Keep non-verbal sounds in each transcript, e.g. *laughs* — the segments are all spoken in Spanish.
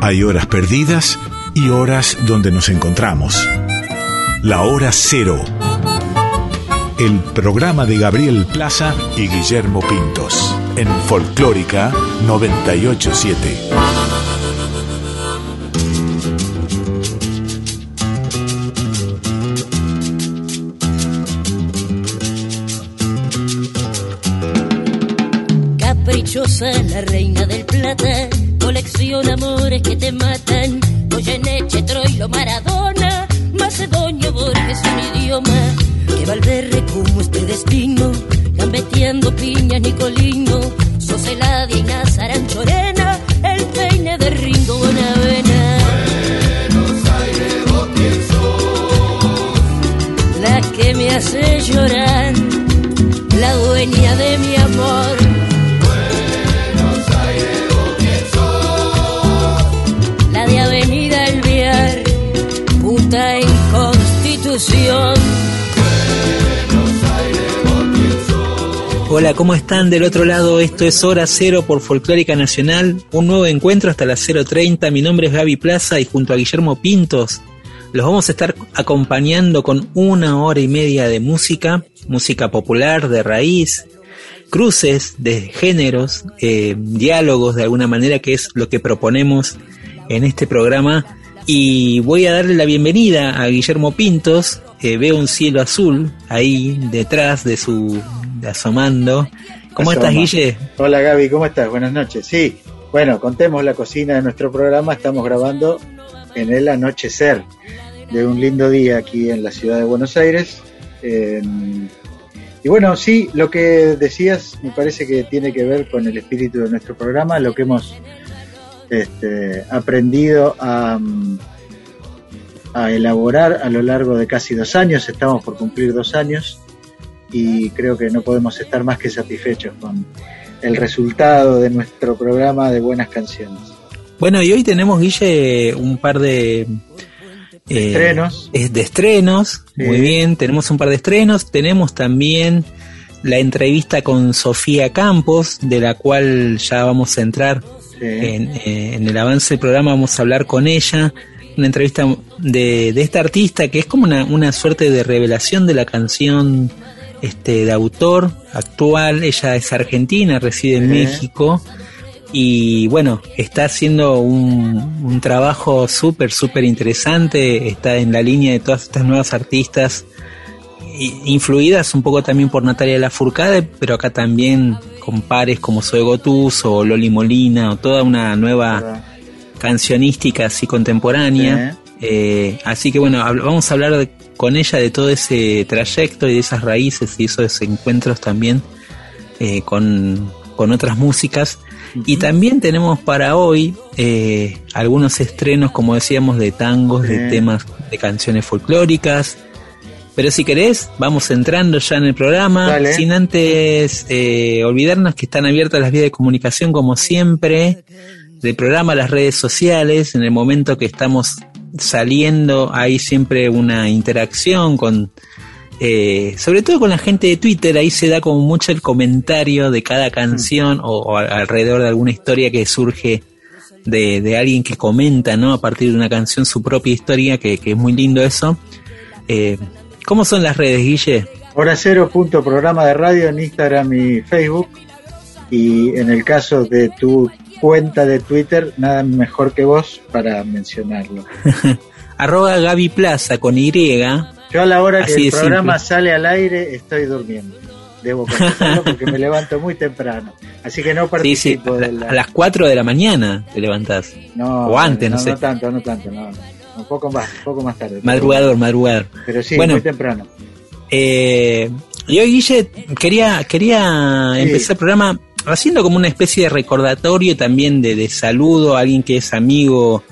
Hay horas perdidas y horas donde nos encontramos. La hora cero. El programa de Gabriel Plaza y Guillermo Pintos en Folclórica 987. Caprichosa la reina como este ¿cómo están del otro lado? Esto es Hora Cero por Folclórica Nacional, un nuevo encuentro hasta las 0.30. Mi nombre es Gaby Plaza y junto a Guillermo Pintos los vamos a estar acompañando con una hora y media de música, música popular, de raíz, cruces de géneros, eh, diálogos de alguna manera, que es lo que proponemos en este programa. Y voy a darle la bienvenida a Guillermo Pintos. Eh, veo un cielo azul ahí detrás de su asomando. ¿Cómo estás. Guille? Hola Gaby, ¿cómo estás? Buenas noches. Sí, bueno, contemos la cocina de nuestro programa. Estamos grabando en el anochecer de un lindo día aquí en la ciudad de Buenos Aires. Eh, y bueno, sí, lo que decías me parece que tiene que ver con el espíritu de nuestro programa, lo que hemos este, aprendido a, a elaborar a lo largo de casi dos años. Estamos por cumplir dos años y creo que no podemos estar más que satisfechos con el resultado de nuestro programa de buenas canciones. Bueno, y hoy tenemos, Guille, un par de... eh, Estrenos. es de estrenos, Sí. muy bien, tenemos un par de estrenos, tenemos también la entrevista con Sofía Campos, de la cual ya vamos a entrar Sí. en, eh, en el avance del programa, vamos a hablar con ella, una entrevista de, de esta artista que es como una, una suerte de revelación de la canción este, de autor actual, ella es argentina, reside en. México. Y bueno, está haciendo un, un trabajo súper, súper interesante, está en la línea de todas estas nuevas artistas, influidas un poco también por Natalia Lafourcade, pero acá también con pares como Zoe Gotuso o Loli Molina o toda una nueva cancionística así contemporánea. Eh, así que bueno, vamos a hablar de- con ella de todo ese trayecto y de esas raíces y esos encuentros también eh, con, con otras músicas. Y también tenemos para hoy eh, algunos estrenos, como decíamos, de tangos, de temas, de canciones folclóricas. Pero si querés, vamos entrando ya en el programa, Dale. sin antes olvidarnos que están abiertas las vías de comunicación como siempre, del programa, las redes sociales, en el momento que estamos saliendo hay siempre una interacción con, eh, sobre todo con la gente de Twitter, ahí se da como mucho el comentario de cada canción o, alrededor de alguna historia que surge de, de alguien que comenta, ¿no? A partir de una canción su propia historia, que, que es muy lindo eso. Eh, ¿Cómo son las redes, Guille? Hora cero punto programa de radio en Instagram y Facebook. Y en el caso de tu cuenta de Twitter, nada mejor que vos para mencionarlo. *laughs* Arroba Gaby Plaza con Y. Yo a la hora que el programa simple. sale al aire estoy durmiendo. Debo confesarlo porque me *laughs* levanto muy temprano. Así que no Sí, sí, participo a, de la- a las 4 de la mañana te levantás. No, o antes, no sé. No tanto, no tanto, no. Un poco más, un poco más tarde. Madrugador, madrugador. Pero sí, Bueno. muy temprano. Eh, y hoy, Guille, quería, quería Sí. empezar el programa haciendo como una especie de recordatorio también de, de saludo a alguien que es amigo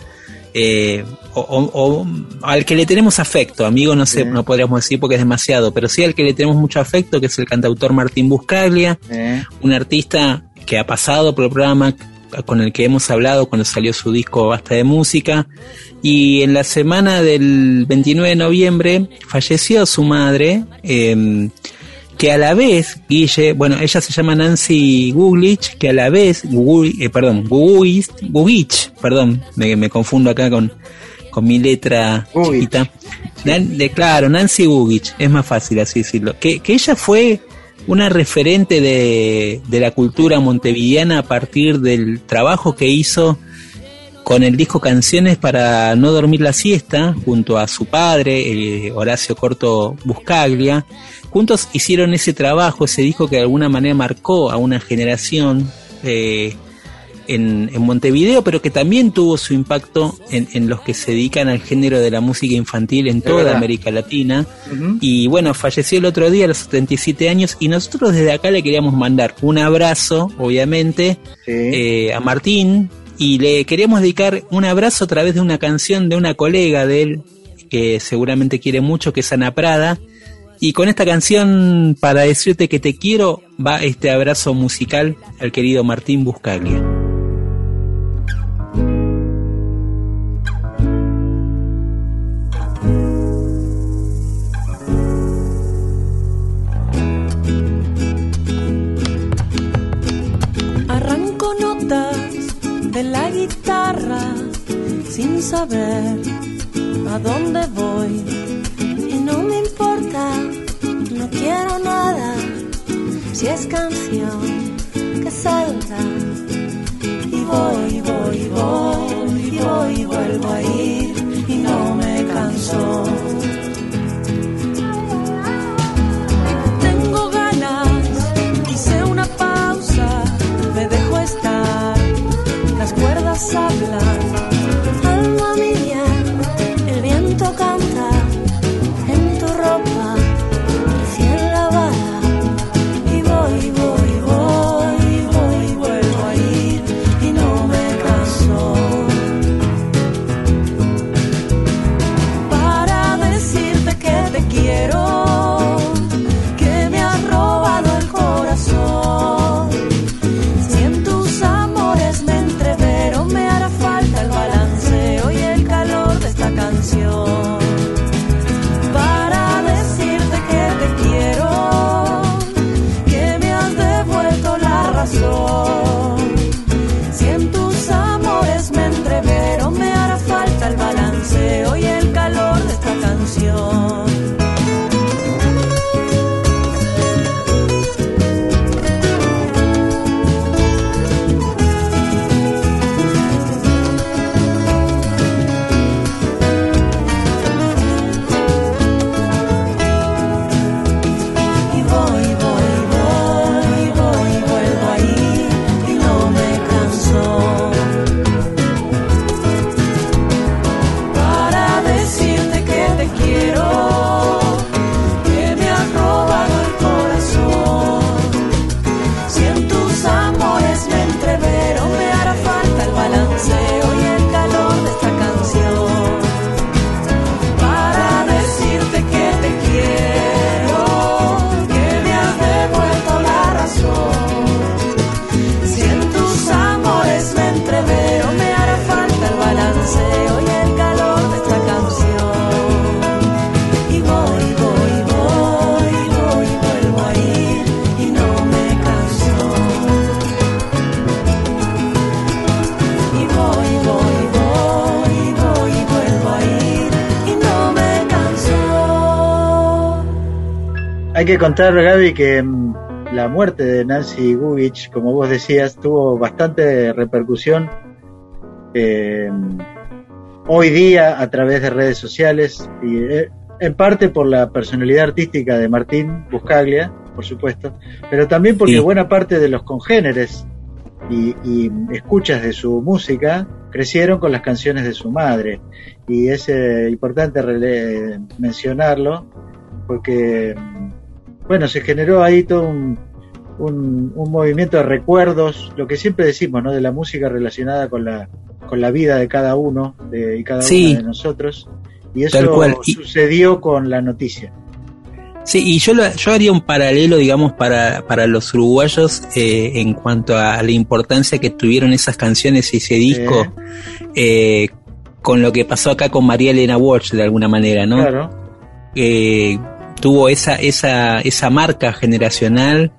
eh, o, o- o al que le tenemos afecto. Amigo no sé, no podríamos decir porque es demasiado, pero sí al que le tenemos mucho afecto, que es el cantautor Martín Buscaglia, ¿eh? un artista que ha pasado por el programa con el que hemos hablado cuando salió su disco Basta de Música. Y en la semana del 29 de noviembre falleció su madre. Que a la vez, Guille, bueno, ella se llama Nancy Guglich, que a la vez, Gugu- eh, perdón, Gugich, Gugich, perdón, me, me confundo acá con, con mi letra chiquita. Nan- de, claro, Nancy Gugich, es más fácil así decirlo. Que, que ella fue una referente de, de la cultura montevideana a partir del trabajo que hizo con el disco Canciones para no dormir la siesta, junto a su padre, eh, Horacio Corto Buscaglia. Juntos hicieron ese trabajo, ese disco que de alguna manera marcó a una generación eh, en, en Montevideo, pero que también tuvo su impacto en, en los que se dedican al género de la música infantil en toda verdad. América Latina. Y bueno, falleció el otro día a los 77 años y nosotros desde acá le queríamos mandar un abrazo, obviamente, Sí. eh, a Martín y le queremos dedicar un abrazo a través de una canción de una colega de él que seguramente quiere mucho, que es Ana Prada. Y con esta canción, para decirte que te quiero, va este abrazo musical al querido Martín Buscaglia. Arranco notas de la guitarra sin saber a dónde voy. No me importa, no quiero nada. Si es canción, que salga. Y voy, voy, voy, y voy, y vuelvo a ir. Y no me canso. Tengo ganas, hice una pausa, me dejo estar, las cuerdas hablan, Hay que contar, Gaby, que mm, la muerte de Nancy Gugich, como vos decías, tuvo bastante repercusión eh, hoy día a través de redes sociales y eh, en parte por la personalidad artística de Martín Buscaglia, por supuesto, pero también porque Sí. buena parte de los congéneres y, y escuchas de su música crecieron con las canciones de su madre y es eh, importante mencionarlo porque mm, bueno se generó ahí todo un, un, un movimiento de recuerdos lo que siempre decimos no de la música relacionada con la con la vida de cada uno de, y cada Sí. uno de nosotros y eso Tal cual. Y- sucedió con la noticia Sí, y yo, lo- yo haría un paralelo, digamos, para, para los uruguayos eh, en cuanto a la importancia que tuvieron esas canciones y ese disco eh, con lo que pasó acá con María Elena Walsh, de alguna manera, ¿no? claro Eh, tuvo esa, esa, esa marca generacional.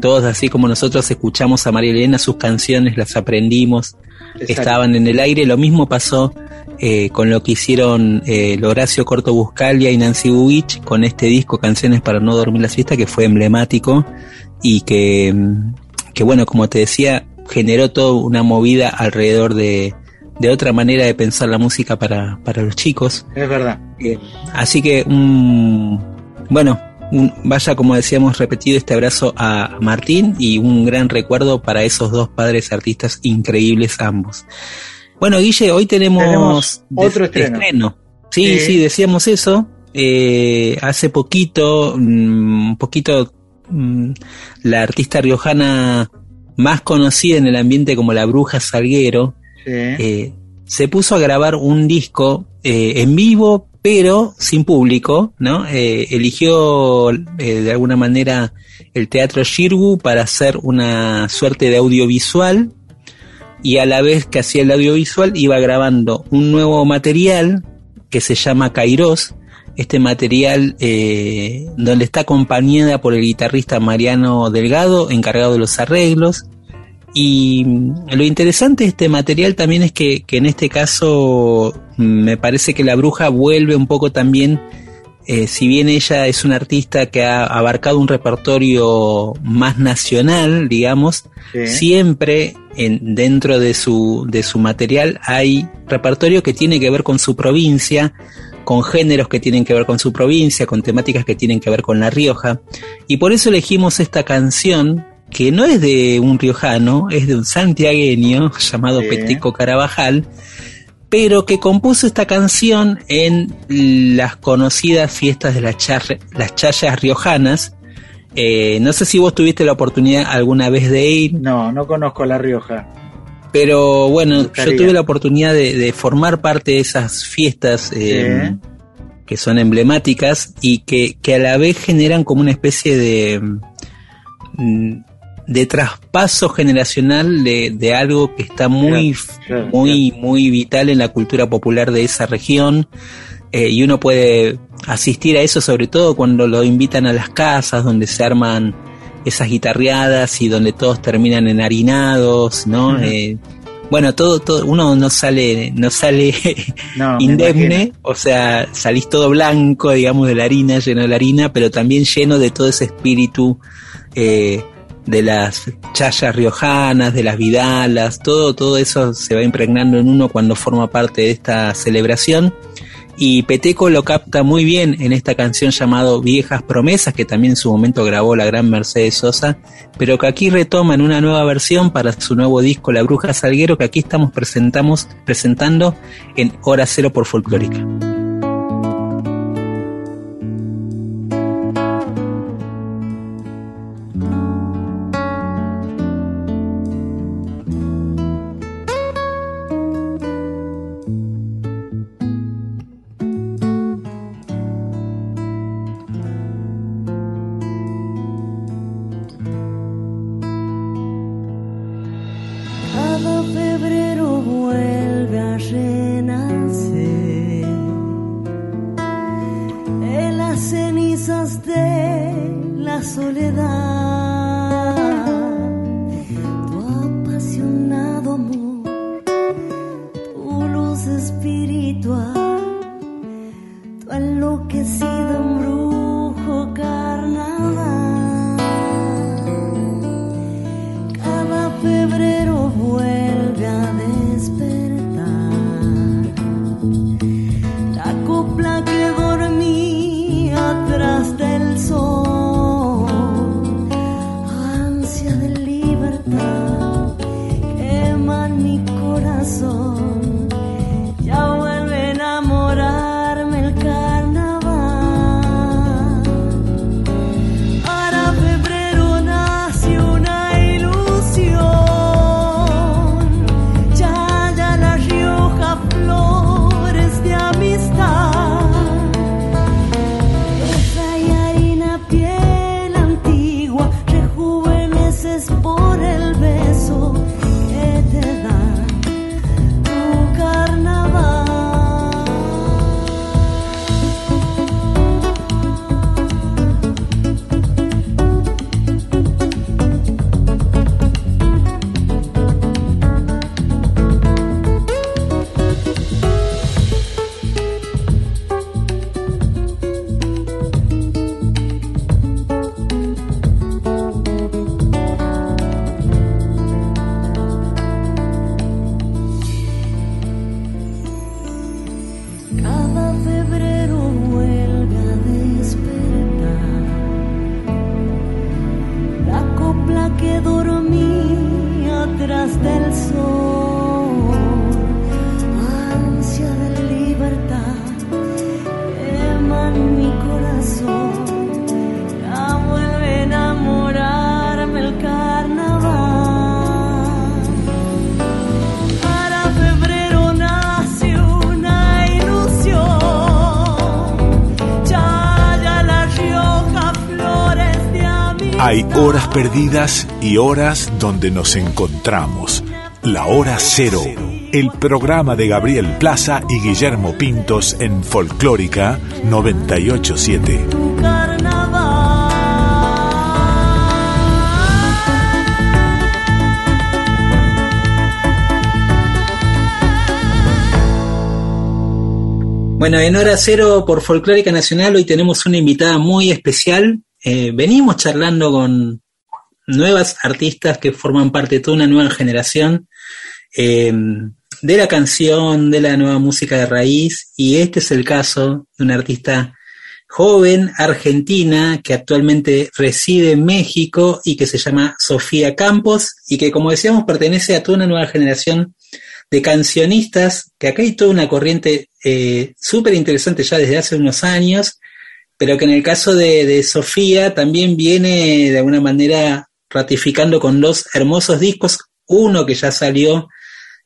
Todos así como nosotros escuchamos a María Elena, sus canciones las aprendimos, Exacto. estaban en el aire. Lo mismo pasó eh, con lo que hicieron eh, Horacio Corto Buscalia y Nancy Buich con este disco Canciones para no dormir la siesta, que fue emblemático y que, mm, que bueno, como te decía, generó toda una movida alrededor de, de otra manera de pensar la música para, para los chicos. Es verdad. Eh, así que, mm, bueno, un- vaya como decíamos repetido este abrazo a Martín y un gran recuerdo para esos dos padres artistas increíbles ambos. Bueno, Guille, hoy tenemos, otro estreno. Sí, Sí. sí, decíamos eso. Eh, hace poquito, mm, un poquito, mm, la artista riojana más conocida en el ambiente como la Bruja Salguero, eh, se puso a grabar un disco eh, en vivo, pero sin público. Eh, eligió eh, de alguna manera el Teatro Shirgu para hacer una suerte de audiovisual y a la vez que hacía el audiovisual iba grabando un nuevo material que se llama Kairos. Este material eh, donde está acompañada por el guitarrista Mariano Delgado, encargado de los arreglos, y lo interesante de este material también es que, que en este caso mm, me parece que la bruja vuelve un poco también, eh, si bien ella es una artista que ha abarcado un repertorio más nacional, digamos, Sí. siempre en, dentro de su, de su material hay repertorio que tiene que ver con su provincia, con géneros que tienen que ver con su provincia, con temáticas que tienen que ver con La Rioja. Y por eso elegimos esta canción, que no es de un riojano, es de un santiagueño llamado Sí. Peteco Carabajal, pero que compuso esta canción en las conocidas fiestas de las, charre- las chayas riojanas. Eh, no sé si vos tuviste la oportunidad alguna vez de ir, No, no conozco La Rioja. pero bueno, yo tuve la oportunidad de, de formar parte de esas fiestas eh, Sí. que son emblemáticas y que, que a la vez generan como una especie de, mm, de traspaso generacional de, de algo que está muy, Claro, muy, muy vital en la cultura popular de esa región. Eh, y uno puede asistir a eso sobre todo cuando lo invitan a las casas donde se arman esas guitarreadas y donde todos terminan enharinados, ¿no? Eh, bueno, todo, todo, uno no sale, no sale *laughs* No, indemne, o sea, salís todo blanco, digamos, de la harina, lleno de la harina, pero también lleno de todo ese espíritu eh, de las chayas riojanas, de las vidalas, todo, todo eso se va impregnando en uno cuando forma parte de esta celebración. Y Peteco lo capta muy bien en esta canción llamado Viejas Promesas, que también en su momento grabó la gran Mercedes Sosa, pero que aquí retoma en una nueva versión para su nuevo disco La Bruja Salguero, que aquí estamos presentamos, presentando en Hora Cero por Folclórica. sido un brujo carnal. Perdidas y horas donde nos encontramos. La hora cero. El programa de Gabriel Plaza y Guillermo Pintos en Folclórica 987. tu carnaval. Bueno, en hora cero por Folclórica Nacional hoy tenemos una invitada muy especial. Eh, venimos charlando con nuevas artistas que forman parte de toda una nueva generación eh, de la canción, de la nueva música de raíz, y este es el caso de una artista joven argentina que actualmente reside en México y que se llama Sofía Campos y que como decíamos pertenece a toda una nueva generación de cancionistas, que acá hay toda una corriente eh, súper interesante ya desde hace unos años, pero que en el caso de, de Sofía también viene de alguna manera ratificando con dos hermosos discos, uno que ya salió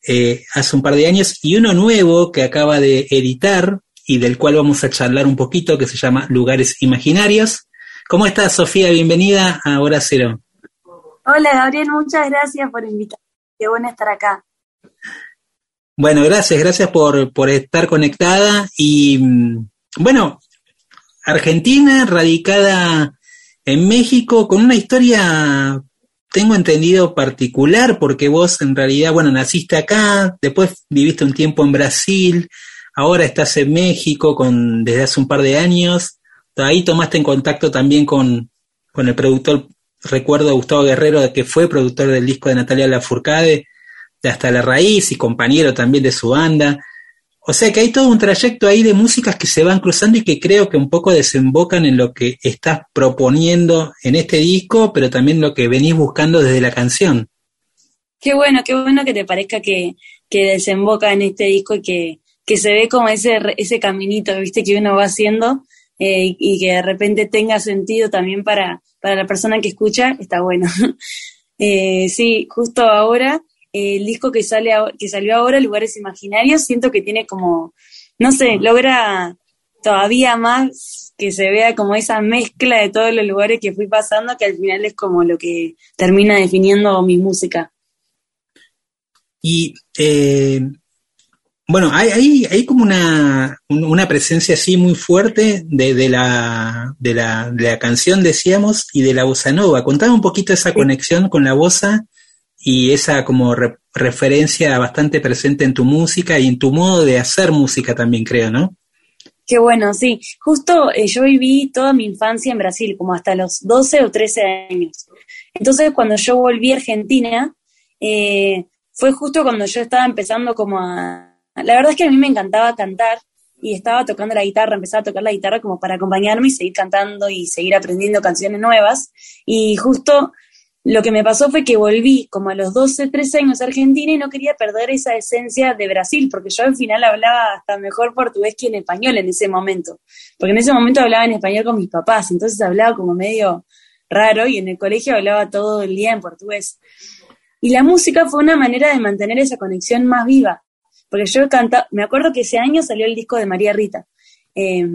eh, hace un par de años y uno nuevo que acaba de editar y del cual vamos a charlar un poquito, que se llama Lugares Imaginarios. ¿Cómo estás, Sofía? Bienvenida a Hora Cero. Hola Gabriel, muchas gracias por invitarme. Qué bueno estar acá. Bueno, gracias, gracias por, por estar conectada. Y mm, bueno, Argentina, radicada en México, con una historia, tengo entendido, particular, porque vos en realidad, bueno, naciste acá, después viviste un tiempo en Brasil, ahora estás en México con, desde hace un par de años. Ahí tomaste en contacto también con, con el productor, recuerdo Gustavo Guerrero, que fue productor del disco de Natalia Lafourcade, de Hasta la Raíz y compañero también de su banda. O sea que hay todo un trayecto ahí de músicas que se van cruzando y que creo que un poco desembocan en lo que estás proponiendo en este disco, pero también lo que venís buscando desde la canción. Qué bueno, qué bueno que te parezca que, que desemboca en este disco y que, que se ve como ese, ese caminito, viste, que uno va haciendo eh, y que de repente tenga sentido también para, para la persona que escucha, está bueno. *laughs* eh, sí, justo ahora, el disco que, sale a- que salió ahora, Lugares Imaginarios, siento que tiene como, no sé, logra todavía más que se vea como esa mezcla de todos los lugares que fui pasando, que al final es como lo que termina definiendo mi música. Y eh, bueno, hay, hay, hay como una, un- una presencia así muy fuerte de, de, la, de, la, de la canción, decíamos, y de la bossa nova. Contame un poquito esa conexión con la bossa y esa como re- referencia bastante presente en tu música y en tu modo de hacer música también, creo, ¿no? Qué bueno, sí. Justo eh, yo viví toda mi infancia en Brasil, como hasta los 12 o 13 años. Entonces, cuando yo volví a Argentina, eh, fue justo cuando yo estaba empezando como a... La verdad es que a mí me encantaba cantar y estaba tocando la guitarra, empezaba a tocar la guitarra como para acompañarme y seguir cantando y seguir aprendiendo canciones nuevas. Y justo lo que me pasó fue que volví como a los 12, 13 años a Argentina y no quería perder esa esencia de Brasil, porque yo al final hablaba hasta mejor portugués que en español en ese momento, porque en ese momento hablaba en español con mis papás, entonces hablaba como medio raro y en el colegio hablaba todo el día en portugués. Y la música fue una manera de mantener esa conexión más viva, porque yo cantaba, me acuerdo que ese año salió el disco de María Rita, eh,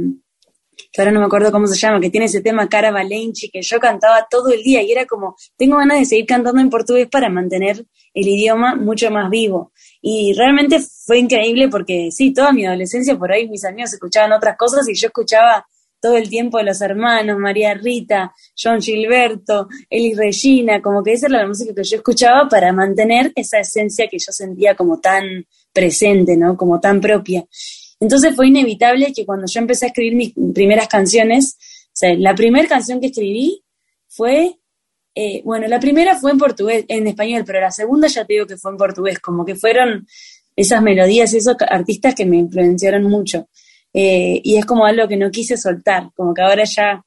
que ahora no me acuerdo cómo se llama, que tiene ese tema Cara Valenci, que yo cantaba todo el día y era como, tengo ganas de seguir cantando en portugués para mantener el idioma mucho más vivo. Y realmente fue increíble porque sí, toda mi adolescencia por ahí mis amigos escuchaban otras cosas y yo escuchaba todo el tiempo de los hermanos, María Rita, John Gilberto, Eli Regina, como que esa era la música que yo escuchaba para mantener esa esencia que yo sentía como tan presente, ¿no? Como tan propia. Entonces fue inevitable que cuando yo empecé a escribir mis primeras canciones, o sea, la primera canción que escribí fue, eh, bueno, la primera fue en portugués, en español, pero la segunda ya te digo que fue en portugués, como que fueron esas melodías, esos artistas que me influenciaron mucho. Eh, y es como algo que no quise soltar, como que ahora ya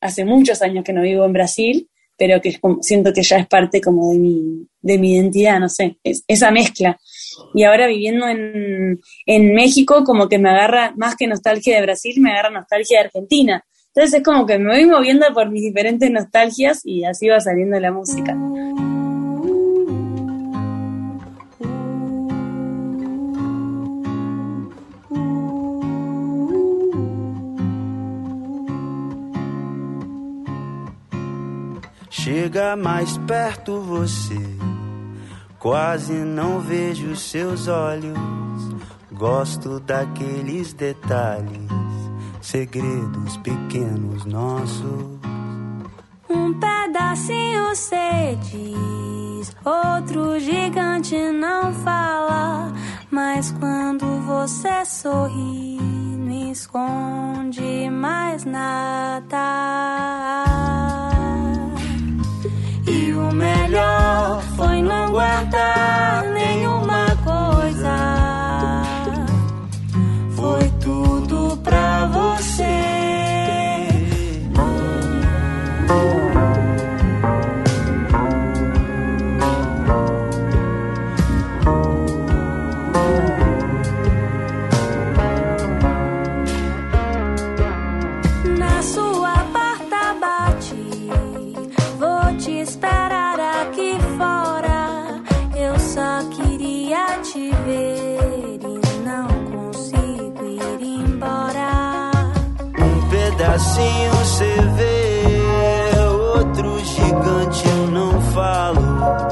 hace muchos años que no vivo en Brasil, pero que siento que ya es parte como de mi, de mi identidad, no sé, es, esa mezcla. Y ahora viviendo en, en México, como que me agarra, más que nostalgia de Brasil, me agarra nostalgia de Argentina. Entonces es como que me voy moviendo por mis diferentes nostalgias y así va saliendo la música. chega mais perto você. Quase não vejo seus olhos. Gosto daqueles detalhes, segredos pequenos nossos. Um pedacinho cê diz, outro gigante não fala. Mas quando você sorri, não esconde mais nada. E o melhor foi não guardar nenhuma coisa. Foi tudo pra você. Pedacinho cê vê, outro gigante eu não falo.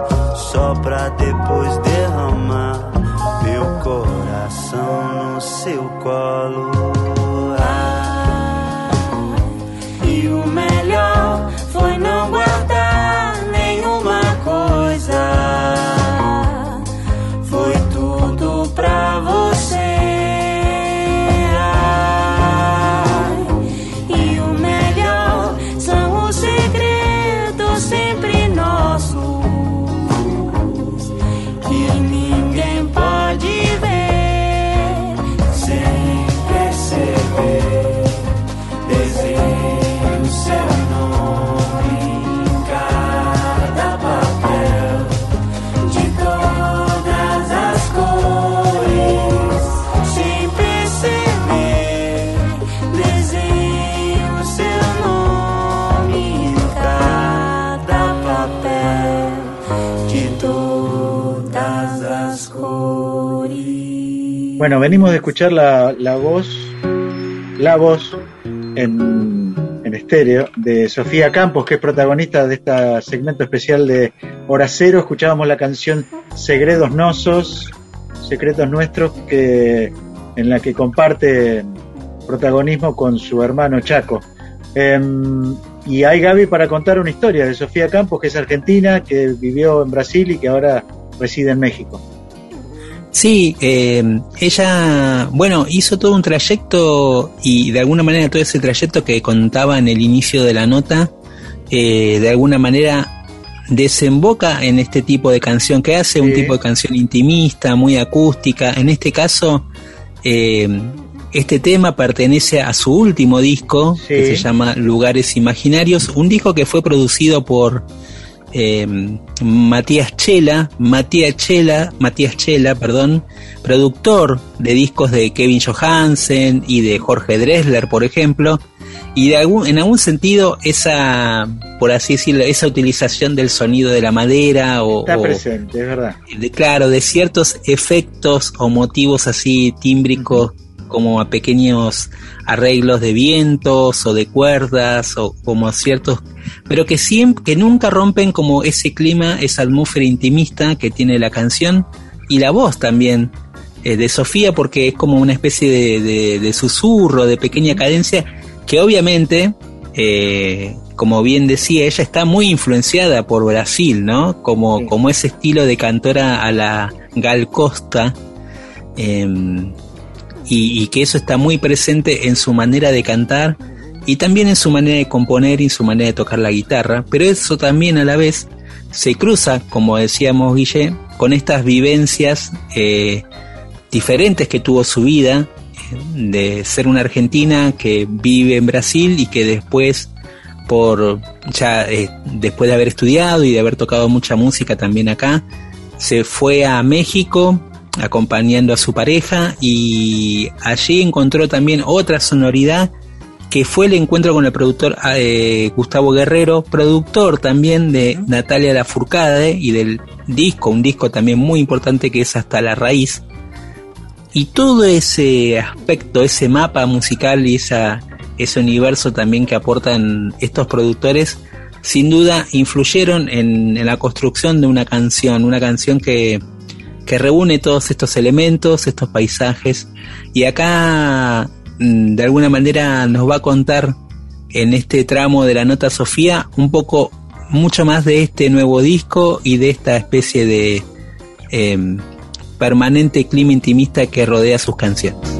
Bueno, venimos de escuchar la, la voz, la voz en, en estéreo de Sofía Campos, que es protagonista de este segmento especial de Hora Cero. Escuchábamos la canción Segredos Nosos, Secretos Nuestros, que, en la que comparte protagonismo con su hermano Chaco. Em, y hay Gaby para contar una historia de Sofía Campos, que es argentina, que vivió en Brasil y que ahora reside en México. Sí, eh, ella, bueno, hizo todo un trayecto y de alguna manera todo ese trayecto que contaba en el inicio de la nota, eh, de alguna manera desemboca en este tipo de canción que hace, un tipo de canción intimista, muy acústica. En este caso, eh, este tema pertenece a su último disco, Sí. que se llama Lugares Imaginarios, un disco que fue producido por eh, Matías Chela, Matías Chela, Matías Chela, perdón, productor de discos de Kevin Johansen y de Jorge Dressler, por ejemplo, y de algún, en algún sentido esa, por así decirlo, esa utilización del sonido de la madera o, Está o- presente, es verdad. de, claro, de ciertos efectos o motivos así tímbricos, como a pequeños arreglos de vientos o de cuerdas o como ciertos, pero que siempre, que nunca rompen como ese clima, esa atmósfera intimista que tiene la canción y la voz también eh, de Sofía, porque es como una especie de, de- de susurro, de pequeña cadencia, que obviamente, eh, como bien decía, ella está muy influenciada por Brasil, ¿no? Como, Sí. como ese estilo de cantora a la Gal Costa, em, y, que eso está muy presente en su manera de cantar y también en su manera de componer y en su manera de tocar la guitarra, pero eso también a la vez se cruza, como decíamos Guille, con estas vivencias eh, diferentes que tuvo su vida, eh, de ser una argentina que vive en Brasil y que después por ya eh, después de haber estudiado y de haber tocado mucha música también acá, se fue a México acompañando a su pareja y allí encontró también otra sonoridad que fue el encuentro con el productor eh, Gustavo Guerrero, productor también de Natalia Lafourcade y del disco, un disco también muy importante que es Hasta la Raíz. Y todo ese aspecto, ese mapa musical y esa, ese universo también que aportan estos productores, sin duda influyeron en, en la construcción de una canción, una canción que, que reúne todos estos elementos, estos paisajes, y acá mm, de alguna manera nos va a contar en este tramo de la nota Sofía un poco mucho más de este nuevo disco y de esta especie de em, permanente clima intimista que rodea sus canciones.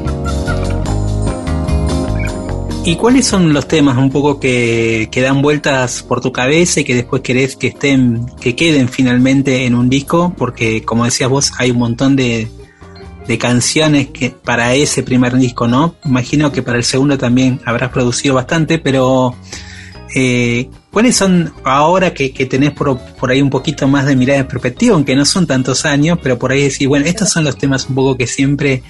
¿Y cuáles son los temas un poco que, que dan vueltas por tu cabeza y que después querés que estén, que queden finalmente en un disco? Porque como decías vos, hay un montón de, de canciones que para ese primer disco, ¿no? Imagino que para el segundo también habrás producido bastante, pero eh, ¿cuáles son ahora que, que tenés por, por ahí un poquito más de mirada de perspectiva, aunque no son tantos años, pero por ahí decís, bueno, estos son los temas un poco que siempre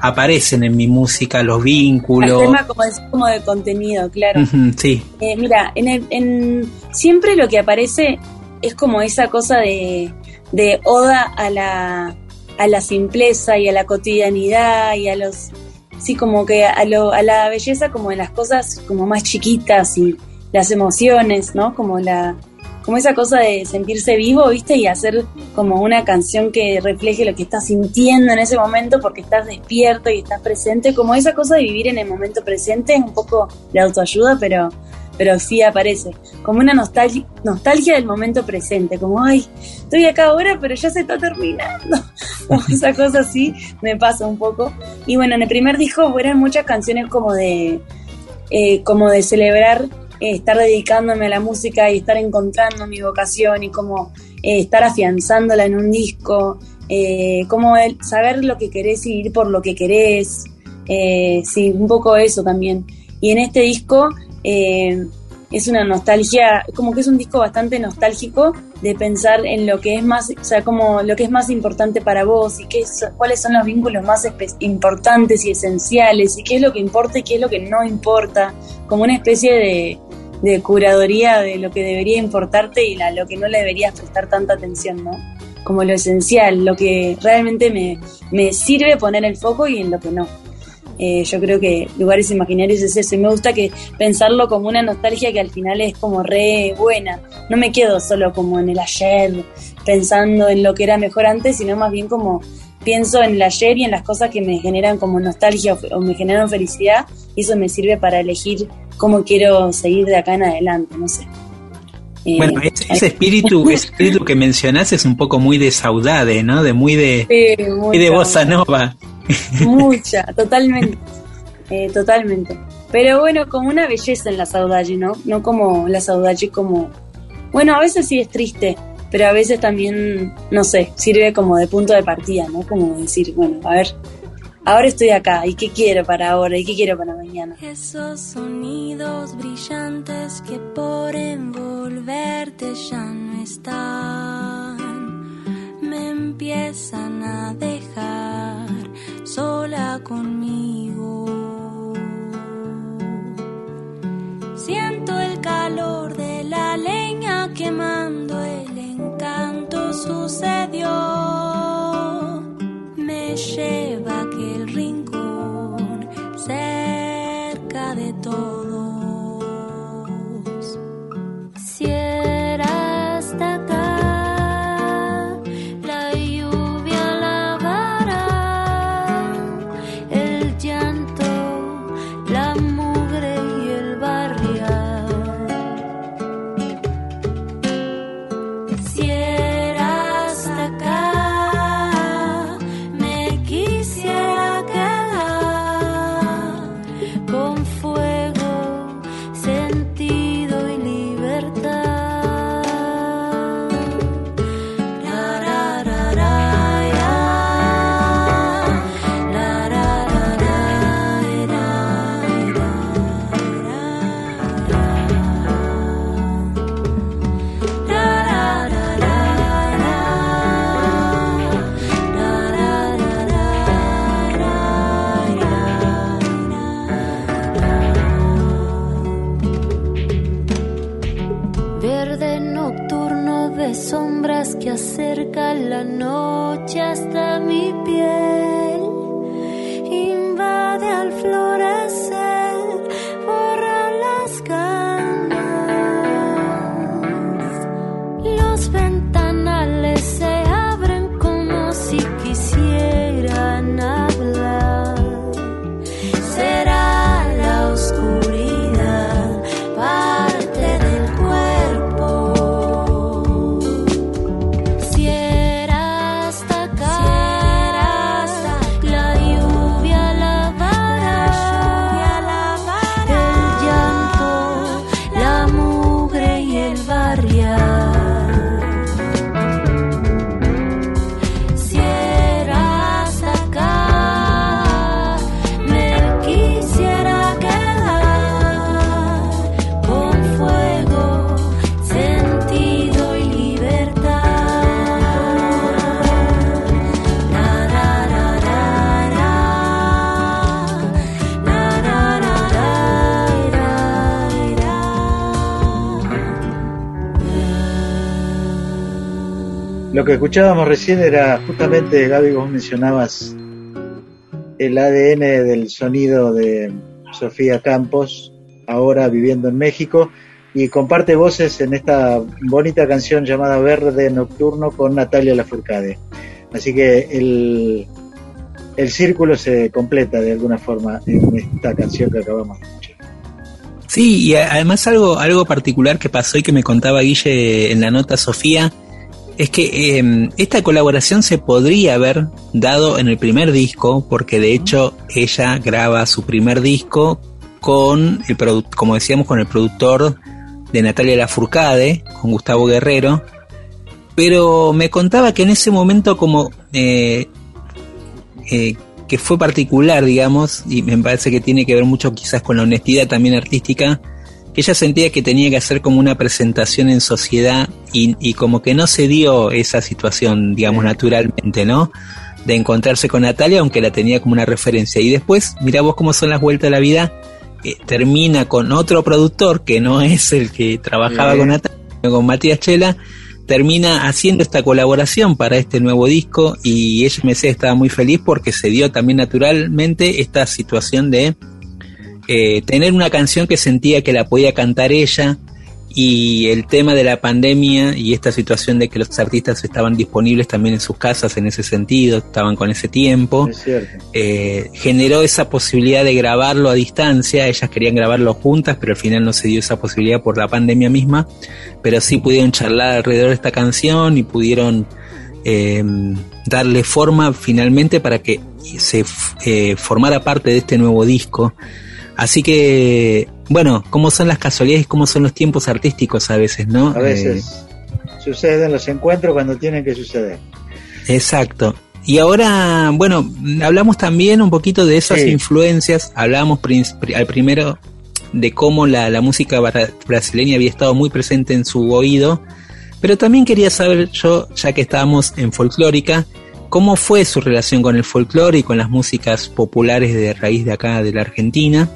aparecen en mi música, los El vínculos. tema como, es como de contenido, claro. Sí, Eh, mira, en el- en- siempre lo que aparece es como esa cosa de, de oda a la, a la simpleza y a la cotidianidad y a los, sí, como que a, lo, a la belleza como de las cosas como más chiquitas y las emociones, ¿no? Como la, como esa cosa de sentirse vivo, ¿viste? Y hacer como una canción que refleje lo que estás sintiendo en ese momento porque estás despierto y estás presente, como esa cosa de vivir en el momento presente, es un poco de autoayuda, pero, pero sí aparece, como una nostalgia, nostalgia del momento presente, como, ay, estoy acá ahora, pero ya se está terminando, *laughs* como esa cosa así me pasa un poco. Y bueno, en el primer disco eran muchas canciones como de, eh, como de celebrar estar dedicándome a la música y estar encontrando mi vocación y como eh, estar afianzándola en un disco, eh, como el saber lo que querés y ir por lo que querés, eh, sí, un poco eso también. Y en este disco eh, es una nostalgia, como que es un disco bastante nostálgico de pensar en lo que es más, o sea, como lo que es más importante para vos y qué es- cuáles son los vínculos más importantes y esenciales y qué es lo que importa y qué es lo que no importa, como una especie de, de curaduría de lo que debería importarte y a lo que no le deberías prestar tanta atención, ¿no? Como lo esencial, lo que realmente me, me sirve poner el foco y en lo que no. Eh, yo creo que lugares imaginarios es eso y me gusta que pensarlo como una nostalgia que al final es como re buena. No me quedo solo como en el ayer pensando en lo que era mejor antes, sino más bien como pienso en el ayer y en las cosas que me generan como nostalgia o, o me generan felicidad y eso me sirve para elegir cómo quiero seguir de acá en adelante, no sé. Bueno, ese, ese espíritu, *laughs* ese espíritu que mencionás es un poco muy de saudade, ¿no? De muy de, sí, muy de bossa nova. Mucha, *laughs* totalmente. Eh, totalmente. Pero bueno, como una belleza en la saudade, ¿no? No como la saudade como... Bueno, a veces sí es triste, pero a veces también, no sé, sirve como de punto de partida, ¿no? Como decir, bueno, a ver, ahora estoy acá, ¿y qué quiero para ahora? ¿Y qué quiero para mañana? Esos sonidos brillantes que por envolverte ya no están, me empiezan a dejar sola conmigo. Siento el calor de la leña quemando, el encanto sucedió. Me lleva a aquel rincón cerca de todos. Que escuchábamos recién era justamente, Gaby, vos mencionabas el ADN del sonido de Sofía Campos, ahora viviendo en México, y comparte voces en esta bonita canción llamada Verde Nocturno con Natalia Lafourcade. Así que el, el círculo se completa de alguna forma en esta canción que acabamos de escuchar. Sí, y además algo, algo particular que pasó y que me contaba Guille en la nota Sofía, es que eh, esta colaboración se podría haber dado en el primer disco, porque de hecho ella graba su primer disco con el como decíamos, con el productor de Natalia Lafourcade, con Gustavo Guerrero, pero me contaba que en ese momento como eh, eh, que fue particular, digamos, y me parece que tiene que ver mucho quizás con la honestidad también artística, ella sentía que tenía que hacer como una presentación en sociedad y, y como que no se dio esa situación, digamos, naturalmente, ¿no? De encontrarse con Natalia, aunque la tenía como una referencia. Y después, mira vos cómo son las vueltas de la vida, eh, termina con otro productor que no es el que trabajaba Sí. con Natalia, con Matías Chela, termina haciendo esta colaboración para este nuevo disco y ella me decía que estaba muy feliz porque se dio también naturalmente esta situación de eh, tener una canción que sentía que la podía cantar ella y el tema de la pandemia y esta situación de que los artistas estaban disponibles también en sus casas en ese sentido, estaban con ese tiempo, Es eh, generó esa posibilidad de grabarlo a distancia, ellas querían grabarlo juntas, pero al final no se dio esa posibilidad por la pandemia misma, pero sí pudieron charlar alrededor de esta canción y pudieron eh, darle forma finalmente para que se eh, formara parte de este nuevo disco. Así que, bueno, cómo son las casualidades, cómo son los tiempos artísticos a veces, ¿no? A veces suceden los encuentros cuando tienen que suceder. Eh, exacto. Y ahora, bueno, hablamos también un poquito de esas Sí. influencias. Hablábamos al primero de cómo la, la música bra- brasileña había estado muy presente en su oído. Pero también quería saber yo, ya que estábamos en folclórica, cómo fue su relación con el folclore y con las músicas populares de raíz de acá de la Argentina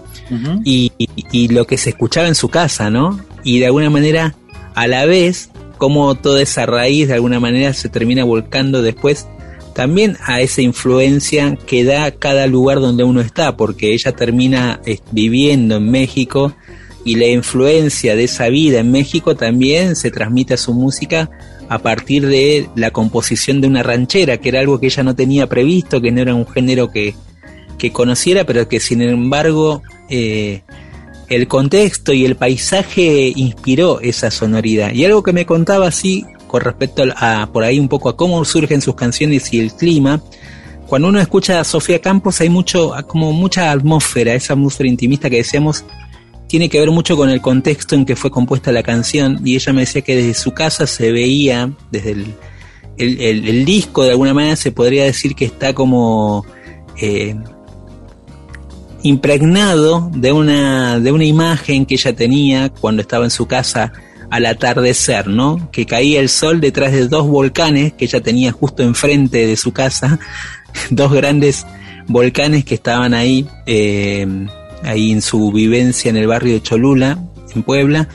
y, y- lo que se escuchaba en su casa, ¿no? Y de alguna manera, a la vez, cómo toda esa raíz de alguna manera se termina volcando después también a esa influencia que da cada lugar donde uno está, porque ella termina eh, viviendo en México y la influencia de esa vida en México también se transmite a su música a partir de la composición de una ranchera, que era algo que ella no tenía previsto, que no era un género que, que conociera, pero que sin embargo eh, el contexto y el paisaje inspiró esa sonoridad. Y algo que me contaba así con respecto a, por ahí un poco a cómo surgen sus canciones y el clima. Cuando uno escucha a Sofía Campos hay mucho, como mucha atmósfera, esa atmósfera intimista que decíamos tiene que ver mucho con el contexto en que fue compuesta la canción y ella me decía que desde su casa se veía, desde el- el disco de alguna manera se podría decir que está como eh, impregnado de una, de una imagen que ella tenía cuando estaba en su casa al atardecer, ¿no? Que caía el sol detrás de dos volcanes que ella tenía justo enfrente de su casa, *laughs* dos grandes volcanes que estaban ahí, eh, ahí en su vivencia en el barrio de Cholula, en Puebla,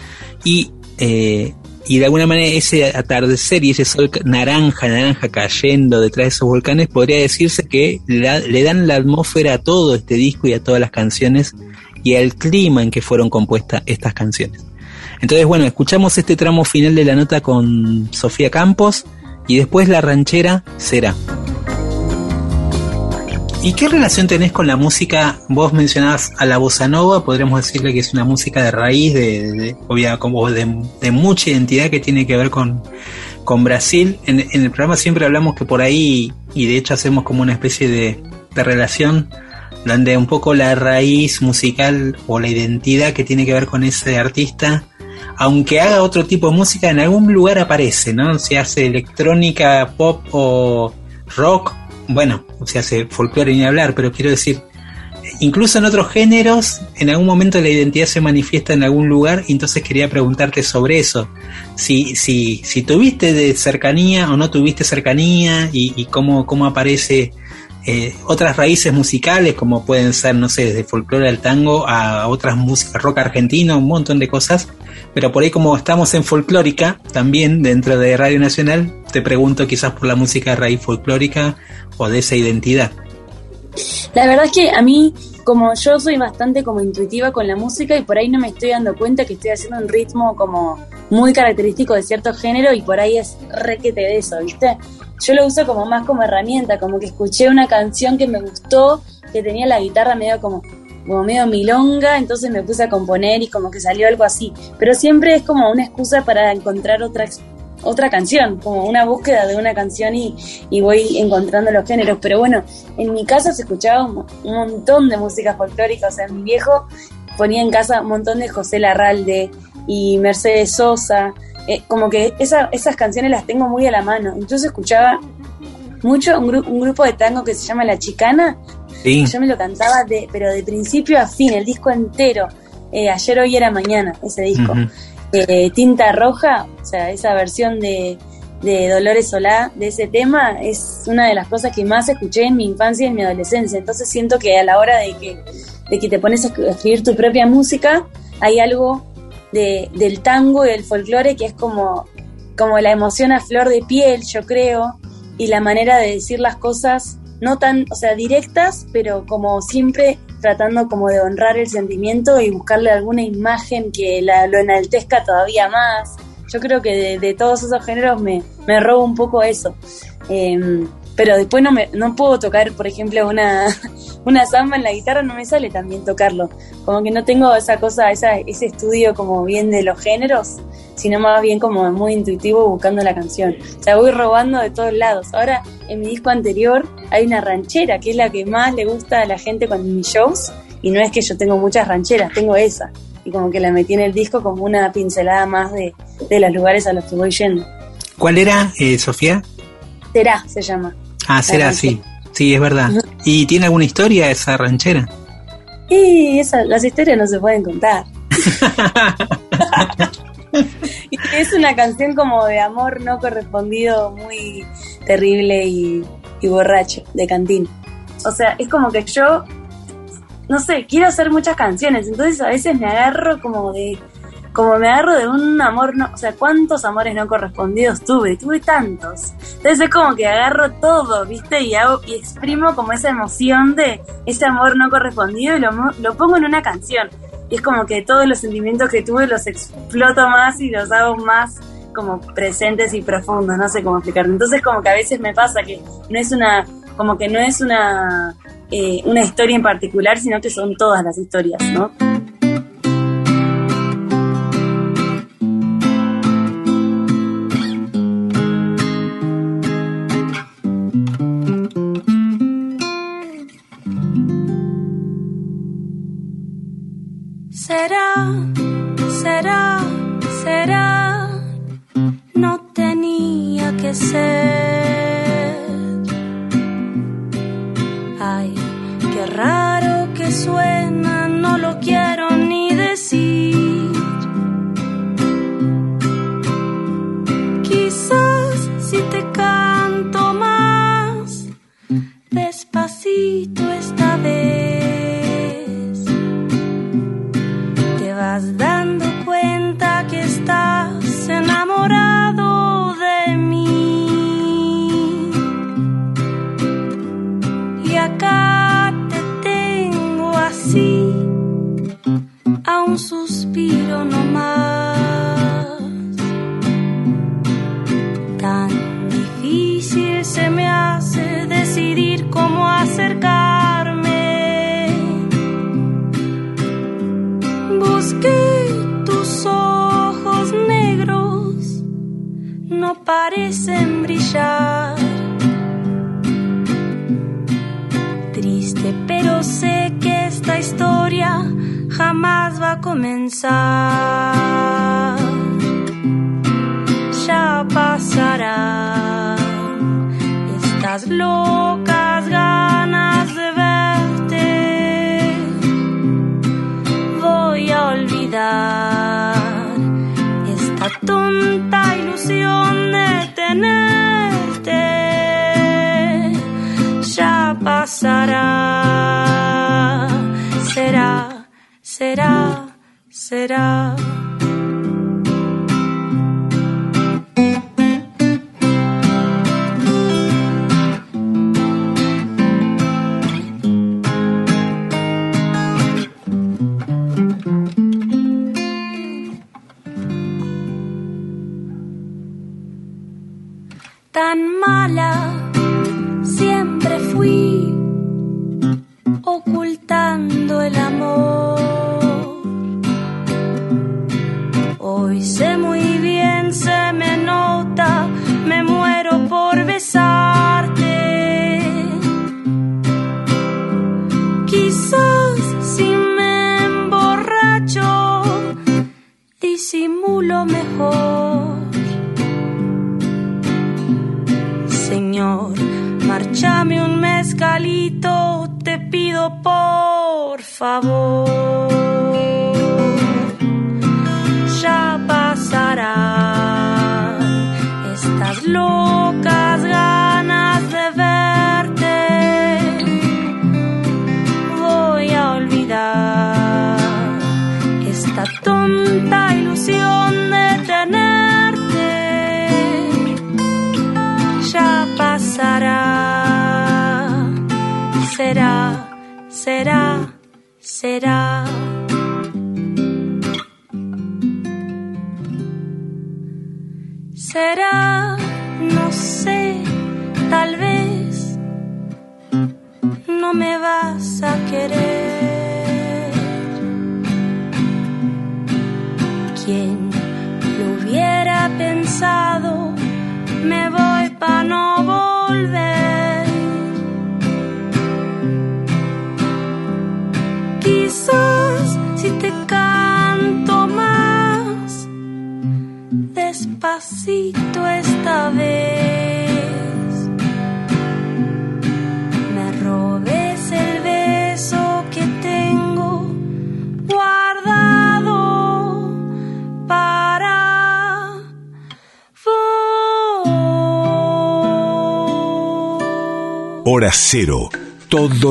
y, eh, y de alguna manera ese atardecer y ese sol naranja, naranja cayendo detrás de esos volcanes, podría decirse que le dan la atmósfera a todo este disco y a todas las canciones y al clima en que fueron compuestas estas canciones. Entonces, bueno, escuchamos este tramo final de la nota con Sofía Campos y después la ranchera será. ¿Y qué relación tenés con la música? Vos mencionabas a la bossa nova, podríamos decirle que es una música de raíz, de, de, obvia- de, mucha identidad que tiene que ver con, Brasil. En, en el programa siempre hablamos que por ahí, y de hecho hacemos como una especie de, de relación, donde un poco la raíz musical o la identidad que tiene que ver con ese artista, aunque haga otro tipo de música, en algún lugar aparece, ¿no? Si hace electrónica, pop o rock, bueno, se hace folclore ni hablar, pero quiero decir, incluso en otros géneros, en algún momento la identidad se manifiesta en algún lugar, y entonces quería preguntarte sobre eso. Si, si, si tuviste de cercanía o no tuviste cercanía, y, y cómo, cómo aparece eh, otras raíces musicales, como pueden ser, no sé, desde folclore al tango a otras músicas, rock argentino, un montón de cosas. Pero por ahí, como estamos en folclórica, también dentro de Radio Nacional, te pregunto quizás por la música de raíz folclórica o de esa identidad. La verdad es que a mí, como yo soy bastante como intuitiva con la música y por ahí no me estoy dando cuenta que estoy haciendo un ritmo como muy característico de cierto género y por ahí es requete de eso, ¿viste? Yo lo uso como más como herramienta, como que escuché una canción que me gustó, que tenía la guitarra medio como como medio milonga, entonces me puse a componer y como que salió algo así. Pero siempre es como una excusa para encontrar otra otra canción, como una búsqueda de una canción y, y voy encontrando los géneros. Pero bueno, en mi casa se escuchaba un, montón de música folclórica, o sea, mi viejo ponía en casa un montón de José Larralde y Mercedes Sosa, eh, como que esa- esas canciones las tengo muy a la mano. Entonces escuchaba mucho un, gru- un grupo de tango que se llama La Chicana, Sí. yo me lo cantaba de, pero de principio a fin, el disco entero. Eh, ayer, hoy era mañana, ese disco. Eh, Tinta Roja, o sea, esa versión de, de Dolores Solá de ese tema es una de las cosas que más escuché en mi infancia y en mi adolescencia. Entonces siento que a la hora de que, de que te pones a escribir tu propia música, hay algo de, del tango y del folclore que es como, como la emoción a flor de piel, yo creo, y la manera de decir las cosas no tan, o sea, directas, pero como siempre tratando como de honrar el sentimiento y buscarle alguna imagen que la, lo enaltezca todavía más. Yo creo que de, de todos esos géneros me, me robo un poco eso. Em, pero después no, me, no puedo tocar, por ejemplo, una, *laughs* una samba en la guitarra, no me sale también tocarlo. Como que no tengo esa cosa, esa, ese estudio como bien de los géneros, sino más bien como muy intuitivo buscando la canción. O sea, voy robando de todos lados. Ahora, en mi disco anterior hay una ranchera, que es la que más le gusta a la gente con mis shows, y no es que yo tengo muchas rancheras, tengo esa. Y como que la metí en el disco como una pincelada más de, de los lugares a los que voy yendo. ¿Cuál era, eh, Sofía? Será, se llama. Ah, será, sí. Sí, es verdad. ¿Y tiene alguna historia esa ranchera? Y esa, las historias no se pueden contar. *laughs* Y es una canción como de amor no correspondido muy terrible y, y borracho, de cantina. O sea, es como que yo, no sé, quiero hacer muchas canciones, entonces a veces me agarro como de, como me agarro de un amor, no, o sea, ¿cuántos amores no correspondidos tuve? Tuve tantos. Entonces es como que agarro todo, ¿viste? Y hago, y exprimo como esa emoción de ese amor no correspondido y lo, lo pongo en una canción. Y es como que todos los sentimientos que tuve los exploto más y los hago más como presentes y profundos, no sé cómo explicarlo. Entonces como que a veces me pasa que no es una, como que no es una, eh, una historia en particular, sino que son todas las historias, ¿no? Será, será, será, no tenía que ser. decidir cómo acercarme. Busqué tus ojos negros, no parecen brillar. Triste, pero sé que esta historia jamás va a comenzar. Ya pasará locas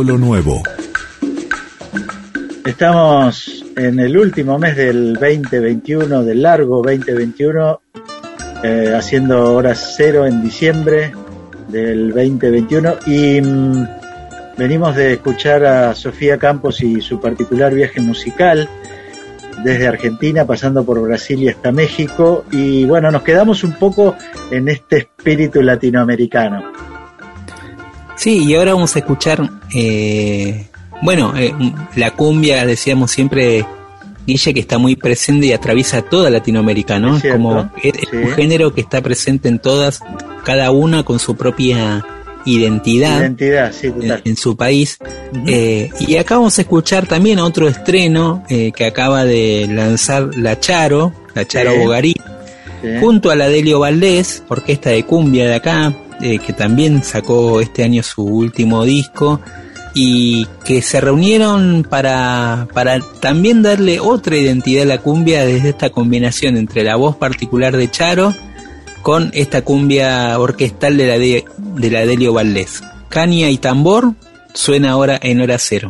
lo nuevo. Estamos en el último mes del 2021, del largo 2021, eh, haciendo hora cero en diciembre del 2021 y mm, venimos de escuchar a Sofía Campos y su particular viaje musical desde Argentina, pasando por Brasil y hasta México y bueno, nos quedamos un poco en este espíritu latinoamericano. Sí, y ahora vamos a escuchar, eh, bueno, eh, la cumbia, decíamos siempre, Guille, que está muy presente y atraviesa toda Latinoamérica, ¿no? Es cierto, Como es, sí. un género que está presente en todas, cada una con su propia identidad. Identidad, sí, en, en su país. Eh, y acá vamos a escuchar también otro estreno eh, que acaba de lanzar La Charo, La Charo Sí. Bogarí, junto a la Delio Valdés, orquesta de cumbia de acá, eh, que también sacó este año su último disco y que se reunieron para, para también darle otra identidad a la cumbia desde esta combinación entre la voz particular de Charo con esta cumbia orquestal de la, de, de la Delio Valdés. Caña y tambor suena ahora en hora cero.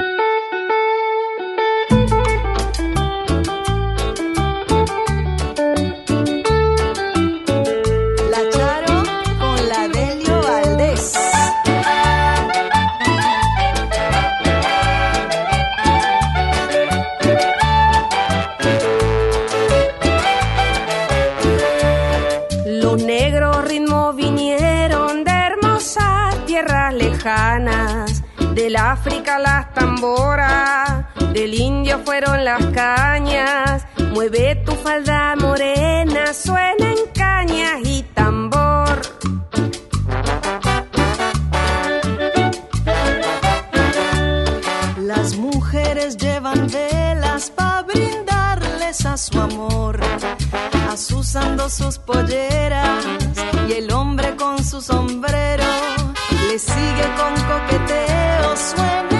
Las tamboras, del indio fueron las cañas. Mueve tu falda morena, suenan cañas y tambor. Las mujeres llevan velas para brindarles a su amor, asusando sus polleras y el hombre con su sombrero le sigue con coqueteo suena.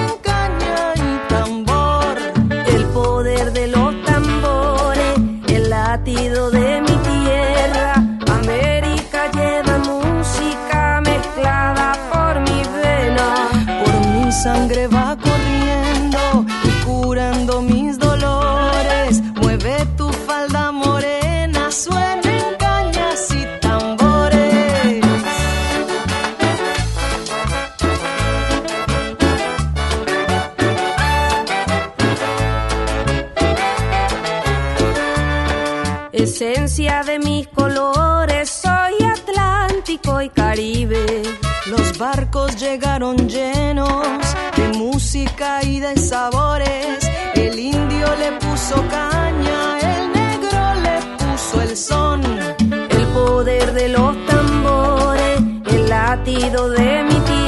Los barcos llegaron llenos de música y de sabores. El indio le puso caña, el negro le puso el son. El poder de los tambores, el latido de mi tierra.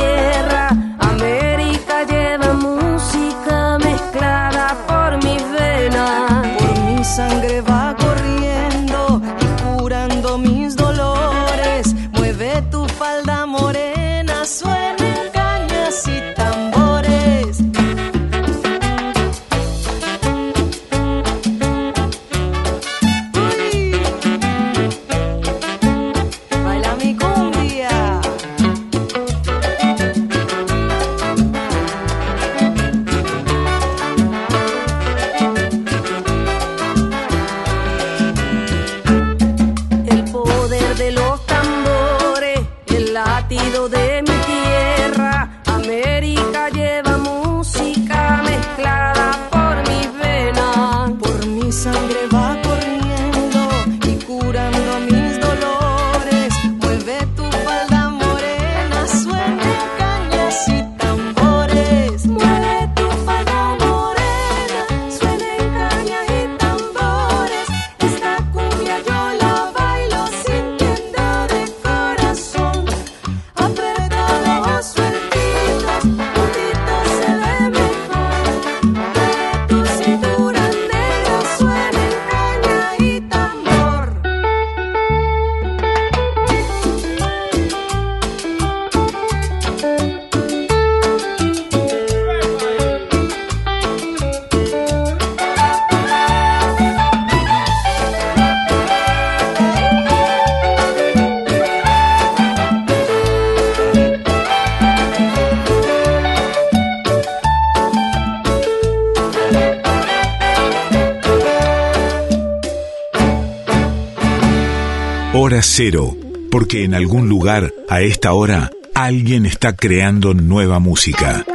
Hora cero, porque en algún lugar, a esta hora, alguien está creando nueva música.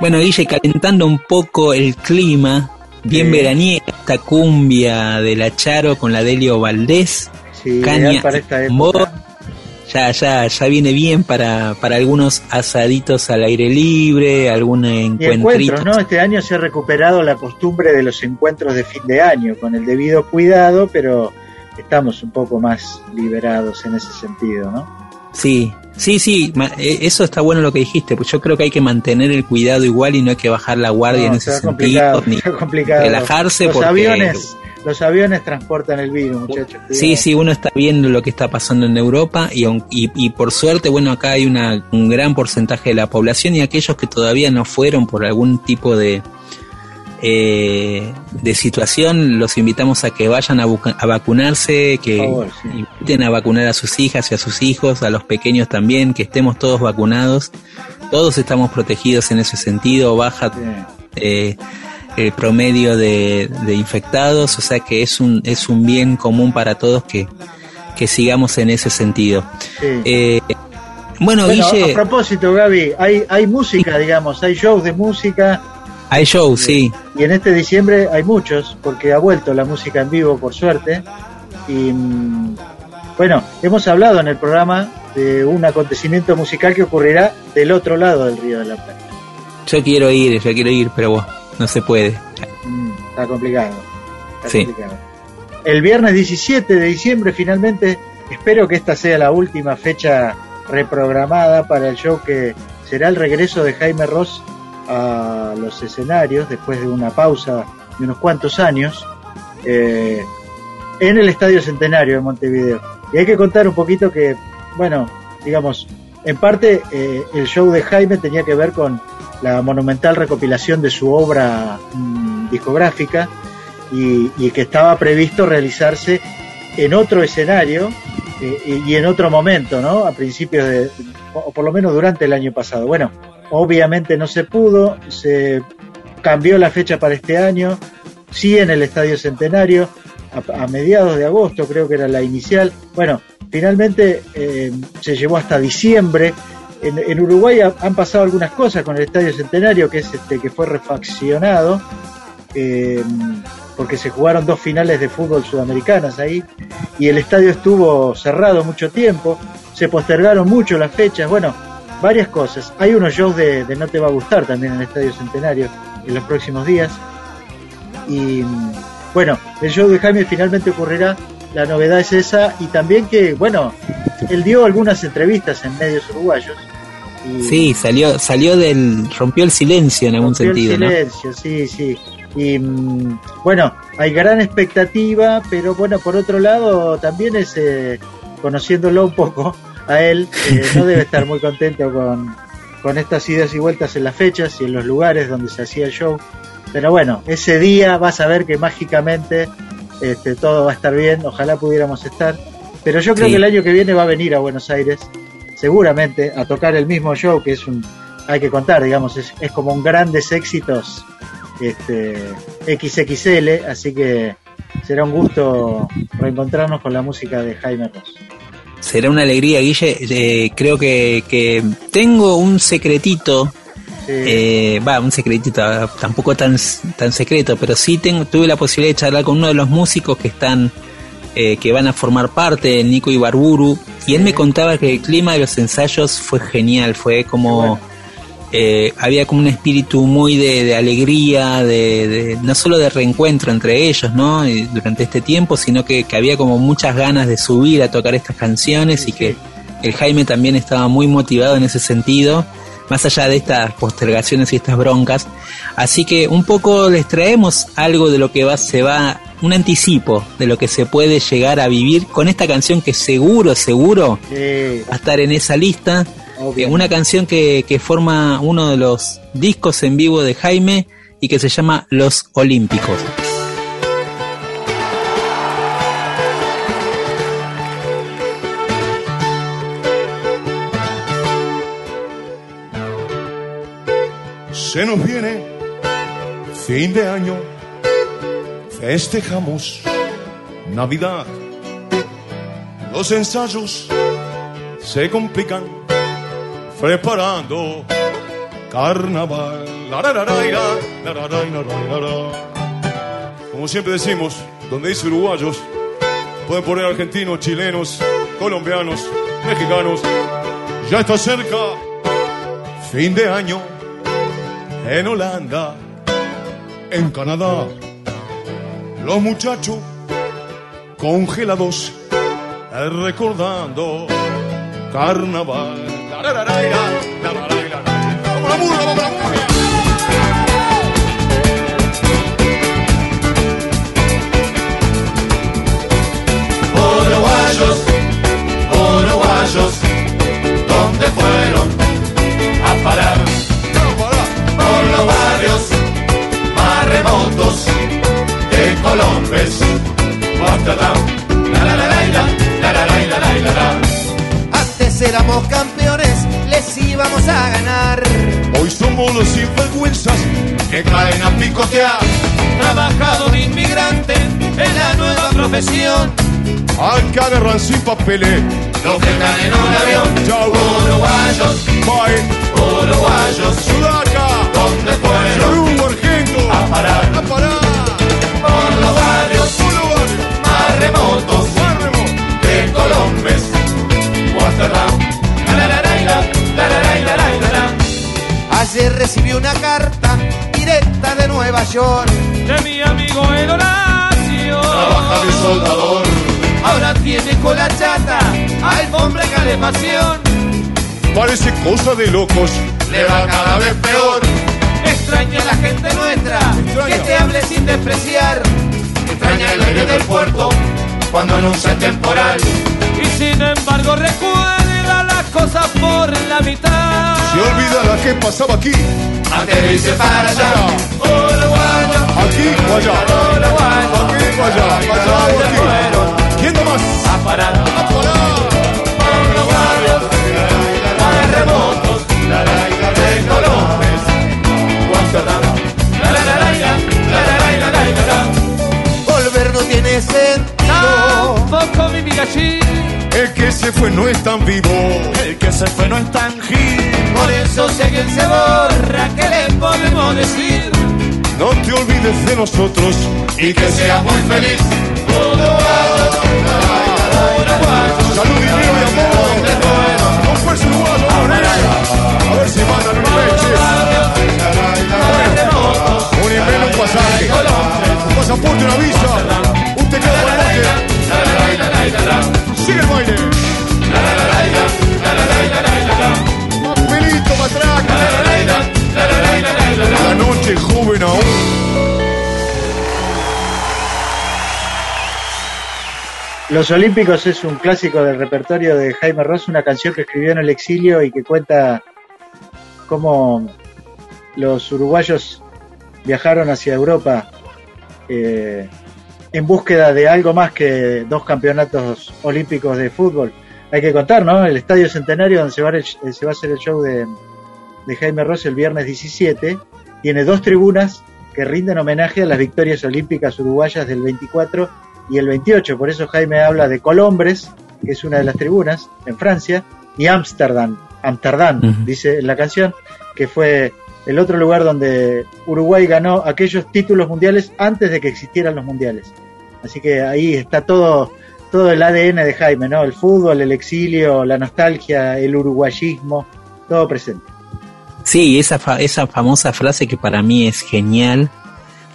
Bueno, Guille, calentando un poco el clima, bien Sí. veraniega, esta cumbia de la Charo con la Delio Valdés, Sí, caña ideal para esta y época. Ya, ya, ya viene bien para, para algunos asaditos al aire libre, algún encuentros, ¿no? Este año se ha recuperado la costumbre de los encuentros de fin de año, con el debido cuidado, pero estamos un poco más liberados en ese sentido, ¿no? Sí, sí, sí, eh, eso está bueno lo que dijiste, pues yo creo que hay que mantener el cuidado igual y no hay que bajar la guardia No, en ese sentido, ni complicado. relajarse Los porque... aviones, los aviones transportan el virus, muchachos. Sí, sí, uno está viendo lo que está pasando en Europa y, y, y por suerte, bueno, acá hay una, un gran porcentaje de la población y aquellos que todavía no fueron por algún tipo de, eh, de situación, los invitamos a que vayan a, a vacunarse, que favor, sí. inviten a vacunar a sus hijas y a sus hijos, a los pequeños también, que estemos todos vacunados. Todos estamos protegidos en ese sentido, baja Sí. Eh, el promedio de, de infectados, o sea que es un, es un bien común para todos que, que sigamos en ese sentido. Sí. Eh, bueno, Bueno, Guille, a propósito, Gaby, hay, hay música, digamos, hay shows de música hay show, sí. y en este diciembre hay muchos, porque ha vuelto la música en vivo, por suerte. Y mm, bueno, hemos hablado en el programa de un acontecimiento musical que ocurrirá del otro lado del Río de la Plata. Yo quiero ir, yo quiero ir, pero bueno, no se puede. Está complicado. está Sí. complicado. El viernes 17 de diciembre, finalmente, espero que esta sea la última fecha reprogramada para el show que será el regreso de Jaime Ross a los escenarios después de una pausa de unos cuantos años eh, en el Estadio Centenario de Montevideo. Y hay que contar un poquito que, bueno, digamos, en parte eh, el show de Jaime tenía que ver con la monumental recopilación de su obra mm, discográfica y, que estaba previsto realizarse en otro escenario eh, y en otro momento, ¿no? A principios de, o por lo menos durante el año pasado. Bueno, obviamente no se pudo, se cambió la fecha para este año, sí en el Estadio Centenario, a mediados de agosto creo que era la inicial. Bueno, finalmente eh, se llevó hasta diciembre. En, Uruguay ha- han pasado algunas cosas con el Estadio Centenario, que es este que fue refaccionado, eh, porque se jugaron dos finales de fútbol sudamericanas ahí, y el estadio estuvo cerrado mucho tiempo, se postergaron mucho las fechas, bueno, varias cosas. Hay unos shows de, de No Te Va a Gustar también en el Estadio Centenario en los próximos días. Y bueno, el show de Jaime finalmente ocurrirá, la novedad es esa, y también que, bueno, él dio algunas entrevistas en medios uruguayos. Y Sí, salió, salió del, rompió el silencio en algún rompió el sentido, ¿no? silencio, sí, sí. Y mm, bueno, hay gran expectativa, pero bueno, por otro lado, también es, eh, conociéndolo un poco a él, eh, no debe estar muy contento con, con estas idas y vueltas en las fechas y en los lugares donde se hacía el show. Pero bueno, ese día vas a ver que mágicamente este, todo va a estar bien, ojalá pudiéramos estar. Pero yo creo Sí. que el año que viene va a venir a Buenos Aires, seguramente, a tocar el mismo show, que es un, hay que contar, digamos, es, es como un grandes éxitos este, XXL, así que será un gusto reencontrarnos con la música de Jaime Ross. Será una alegría, Guille. Eh, creo que, que tengo un secretito Eh, va, un secretito, tampoco tan, tan secreto, pero sí tengo, tuve la posibilidad de charlar con uno de los músicos que están, eh, que van a formar parte, Nico Ibarburu, y él me contaba que el clima de los ensayos fue genial, fue como, eh, había como un espíritu muy de, de alegría, de, de- no solo de reencuentro entre ellos, ¿no? Y durante este tiempo, sino que, que había como muchas ganas de subir a tocar estas canciones y que el Jaime también estaba muy motivado en ese sentido más allá de estas postergaciones y estas broncas. Así que un poco les traemos algo de lo que va, se va, un anticipo de lo que se puede llegar a vivir con esta canción que seguro, seguro sí, va a estar en esa lista. Una canción que, que forma uno de los discos en vivo de Jaime y que se llama Los Olímpicos. se nos viene fin de año, festejamos Navidad. Los ensayos se complican preparando carnaval. Como siempre decimos, donde dice uruguayos, pueden poner argentinos, chilenos, colombianos, mexicanos. Ya está cerca, fin de año en Holanda, en Canadá. Los muchachos congelados recordando carnaval. Antes éramos campeones, les íbamos a ganar. Hoy somos los sinvergüenzas que caen a picotear. Trabajador inmigrante en la nueva profesión. acá agarran sin papeles. Los que están en un avión, Chau. uruguayos, Bye. uruguayos, Sudaca. ¿dónde fueron Perú, Argento. a parar? A parar. La la la. Ayer recibí una carta directa de Nueva York. de mi amigo el Horacio. Trabaja de soldador, Ahora tiene cola chata, alfombra y calefacción. Parece cosa de locos. le va cada vez peor. Extraña la gente nuestra, que te hable sin despreciar. Extraña el aire del puerto cuando anuncia el temporal. Y sin embargo recuerda las cosas por la mitad. Se olvida la que pasaba aquí. Irse para allá. Uruguayo. Aquí o allá. Aquí o allá. Allá o aquí. ¿Quién más? A parar. A parar. El que se fue no es tan vivo. El que se fue no es tan gil. Por eso si alguien se borra, ¿qué le podemos decir? No te olvides de nosotros. Y que seas muy feliz. Salud y amor. Con fuerza uruguayo. A ver si mandan unos leches. Un email, un pasaje. Un pasaporte, una visa. Un teclado para el. Sigue baile. Papelito, matraca. La noche joven aún. Los Olímpicos es un clásico del repertorio de Jaime Ross, una canción que escribió en el exilio y que cuenta cómo los uruguayos viajaron hacia Europa eh, en búsqueda de algo más que dos campeonatos olímpicos de fútbol. Hay que contar, ¿no? El Estadio Centenario, donde se va, a- se va a hacer el show de, de Jaime Ross el viernes 17, tiene dos tribunas que rinden homenaje a las victorias olímpicas uruguayas del 24 y el 28. Por eso Jaime habla de Colombres, que es una de las tribunas en Francia, y Ámsterdam, Amsterdam, Ujú. dice en la canción, que fue el otro lugar donde Uruguay ganó aquellos títulos mundiales antes de que existieran los mundiales. Así que ahí está todo, todo el ADN de Jaime, ¿no? El fútbol, el exilio, la nostalgia, el uruguayismo, todo presente. Sí, esa, fa- esa famosa frase que para mí es genial,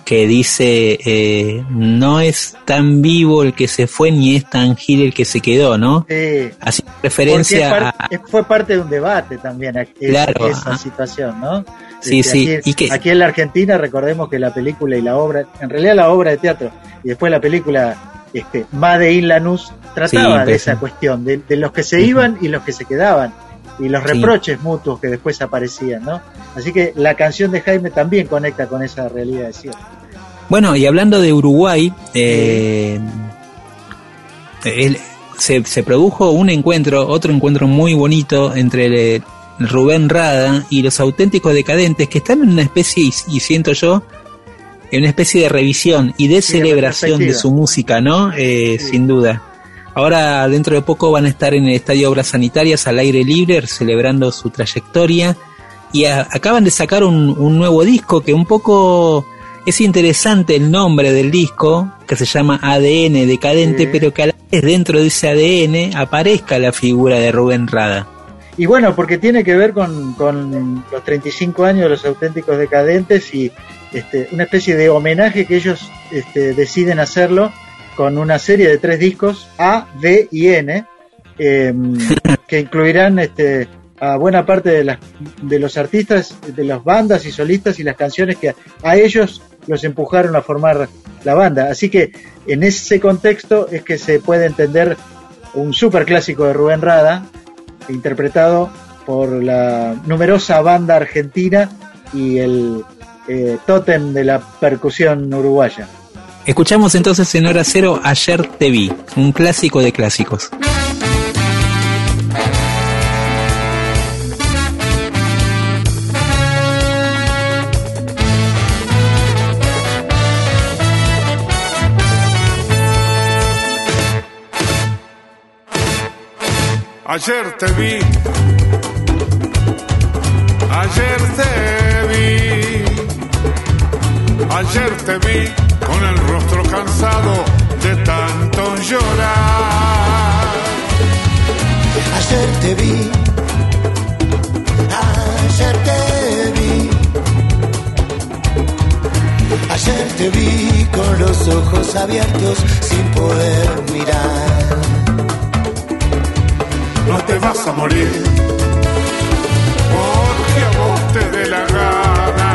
que dice, eh, no es tan vivo el que se fue ni es tan gil el que se quedó, ¿no? Sí. Así referencia par- a... fue parte de un debate también esa, Claro, esa situación, ¿no? Sí, Este, sí, Aquí, y que- aquí en la Argentina recordemos que la película y la obra, en realidad la obra de teatro y después la película este, Made in Lanús trataba Sí, de pues, esa sí. cuestión, de, de los que se iban y los que se quedaban y los Sí. reproches mutuos que después aparecían, ¿no? Así que la canción de Jaime también conecta con esa realidad de cierto. Bueno, y hablando de Uruguay, eh, se, se produjo un encuentro, otro encuentro muy bonito entre el- Rubén Rada y los auténticos decadentes que están en una especie, y, siento yo, en una especie de revisión y de Sí, celebración de su música, ¿no? Eh, Sí. Sin duda. Ahora, dentro de poco, van a estar en el Estadio Obras Sanitarias al aire libre, celebrando su trayectoria. Y a- acaban de sacar un, un nuevo disco que un poco es interesante el nombre del disco, que se llama ADN Decadente, Sí. pero que a la vez dentro de ese ADN aparezca la figura de Rubén Rada. Y bueno, porque tiene que ver con, con los 35 años de los auténticos decadentes y este, una especie de homenaje que ellos este, deciden hacerlo con una serie de tres discos, A, D y N, eh, *laughs* que incluirán este, a buena parte de, las, de los artistas, de las bandas y solistas y las canciones que a, a ellos los empujaron a formar la banda. Así que en ese contexto es que se puede entender un super clásico de Rubén Rada, interpretado por la numerosa banda argentina y el eh, tótem de la percusión uruguaya. Escuchamos entonces en hora cero Ayer te vi, un clásico de clásicos. Ayer te vi, ayer te vi, ayer te vi con el rostro cansado de tanto llorar. Ayer te vi, ayer te vi, ayer te vi con los ojos abiertos sin poder mirar no te vas a morir. Porque a vos te dé la gana.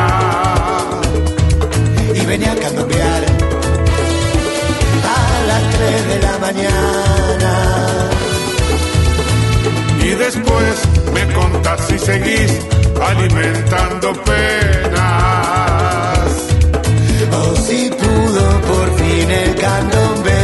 Y venía a cambiar a las 3 de la mañana. Y después me contás si seguís alimentando penas. O oh, si pudo por fin el candombe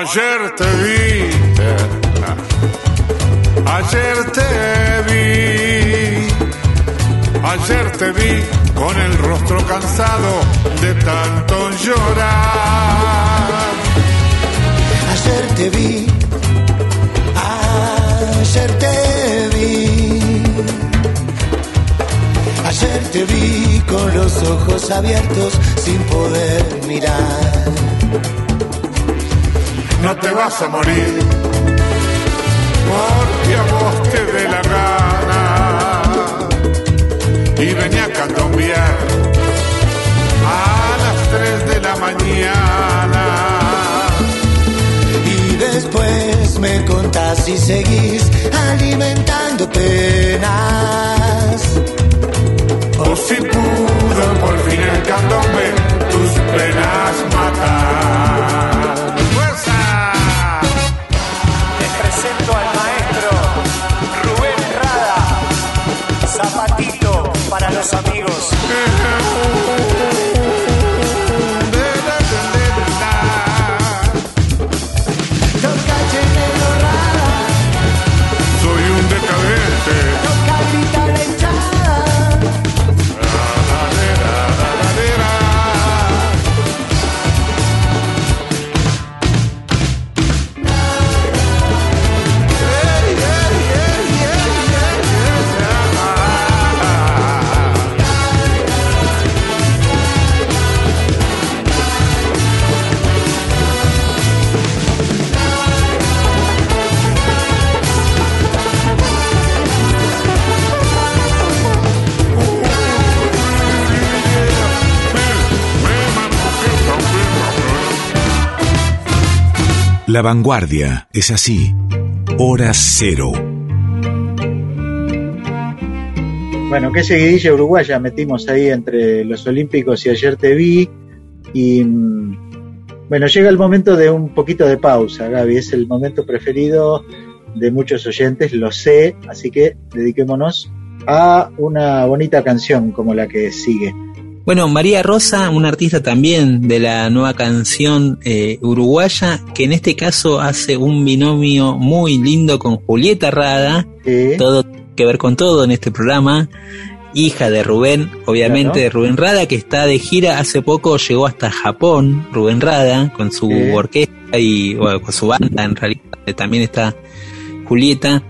Ayer te vi, ayer te vi, ayer te vi con el rostro cansado de tanto llorar. Ayer te vi, ayer te vi, ayer te vi con los ojos abiertos sin poder mirar. No te vas a morir, porque a vos te dé la gana. Y venía a candombear a las 3 de la mañana. Y después me contás si seguís alimentando penas. O si pudo por fin el candombe tus penas matar. Los amigos. La vanguardia es así. Hora cero. Bueno, qué seguidilla uruguaya metimos ahí entre los Olímpicos y ayer te vi. Y mm, bueno, llega el momento de un poquito de pausa, Gaby. Es el momento preferido de muchos oyentes, lo sé. Así que dediquémonos a una bonita canción como la que sigue. Bueno, María Rosa, una artista también de la nueva canción eh, uruguaya, que en este caso hace un binomio muy lindo con Julieta Rada, todo que ver con todo en este programa, hija de Rubén, obviamente Claro. de Rubén Rada, que está de gira, hace poco llegó hasta Japón, Rubén Rada, con su orquesta y bueno, con su banda, en realidad eh, también está Julieta.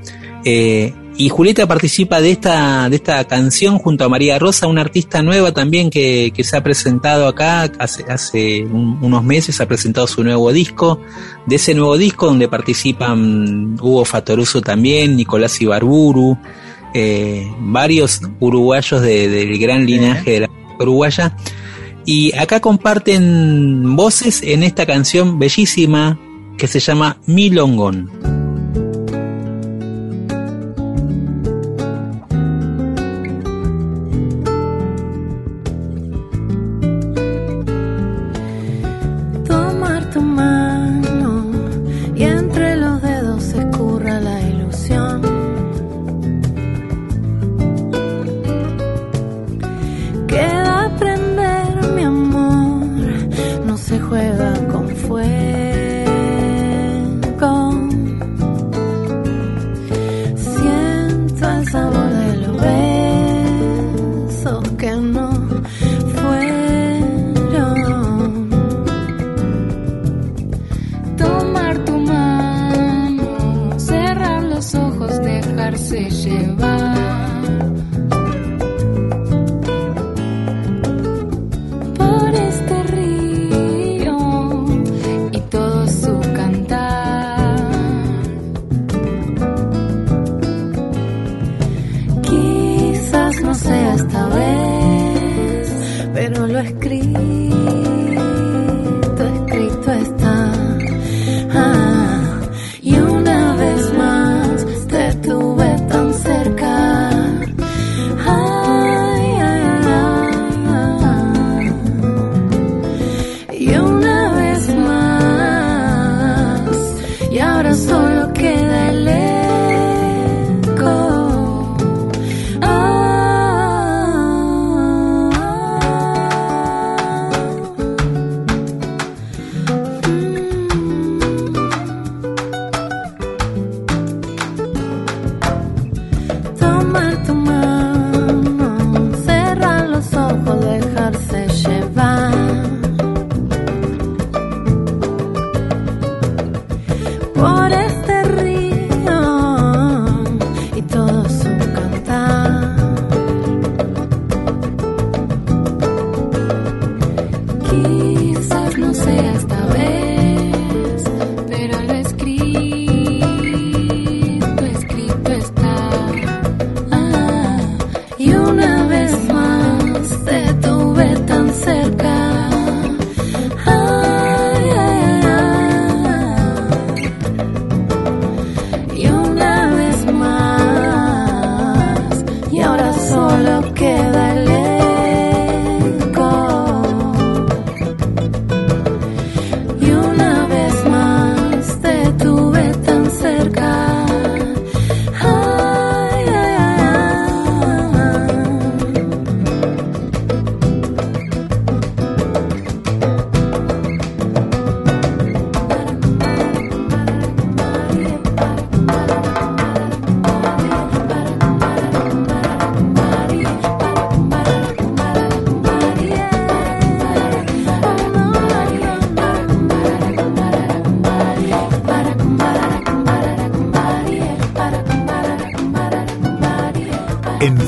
Eh, y Julieta participa de esta, de esta canción junto a María Rosa, una artista nueva también que, que se ha presentado acá hace, hace un- unos meses, ha presentado su nuevo disco. De ese nuevo disco donde participan Hugo Fatoruso también, Nicolás Ibarburu, eh, varios uruguayos de- del gran linaje de la uruguaya. Y acá comparten voces en esta canción bellísima que se llama Milongón.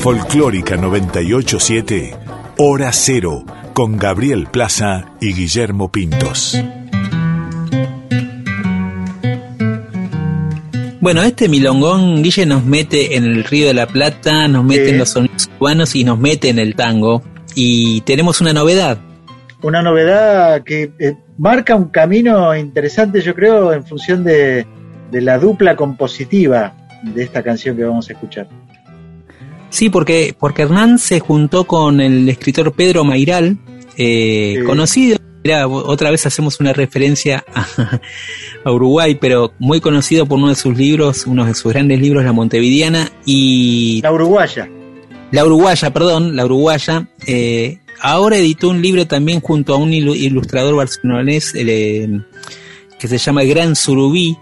Folclórica 987, Hora Cero, con Gabriel Plaza y Guillermo Pintos. Bueno, este milongón, Guille, nos mete en el Río de la Plata, nos mete Sí. en los sonidos cubanos y nos mete en el tango. Y tenemos una novedad. Una novedad que eh, marca un camino interesante, yo creo, en función de, de la dupla compositiva de esta canción que vamos a escuchar. Sí, porque, porque Hernán se juntó con el escritor Pedro Mairal, eh, Sí. conocido, mirá, otra vez hacemos una referencia a, *laughs* a Uruguay, pero muy conocido por uno de sus libros, uno de sus grandes libros, La Montevideana, y La uruguaya. La Uruguaya, perdón, La Uruguaya. eh, ahora editó un libro también junto a un ilu- ilustrador barcelonés eh, que se llama Gran Surubí,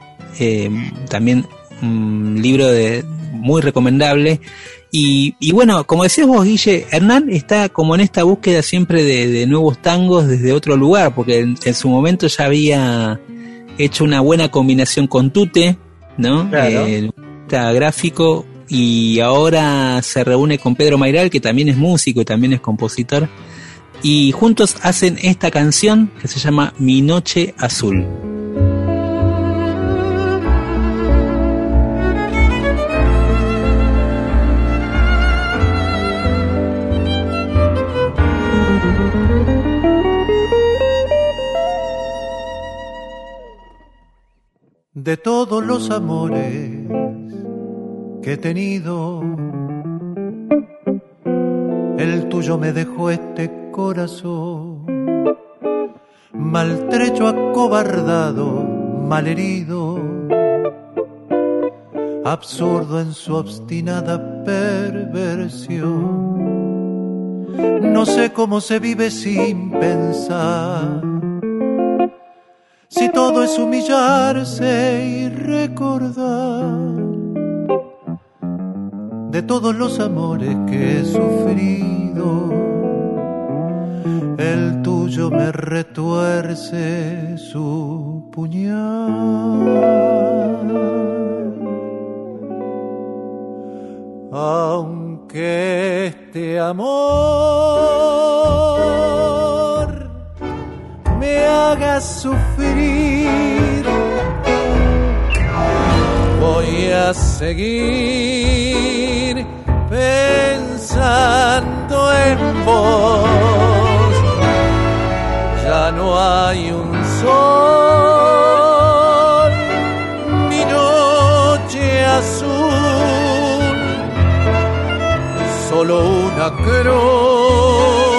también un libro de, muy recomendable. Y, y bueno, como decías vos, Guille, Hernán está como en esta búsqueda siempre de, de nuevos tangos desde otro lugar, porque en, en su momento ya había hecho una buena combinación con Tute, ¿no? Claro. Eh, está gráfico y ahora se reúne con Pedro Mairal, que también es músico y también es compositor, y juntos hacen esta canción que se llama Mi Noche Azul. De todos los amores que he tenido. El tuyo me dejó este corazón maltrecho, acobardado, malherido, absurdo en su obstinada perversión. No sé cómo se vive sin pensar si todo es humillarse y recordar de todos los amores que he sufrido, el tuyo me retuerce su puñal. Aunque este amor me haga sufrir. Voy a seguir pensando en vos. Ya no hay un sol, mi noche azul, solo una cruz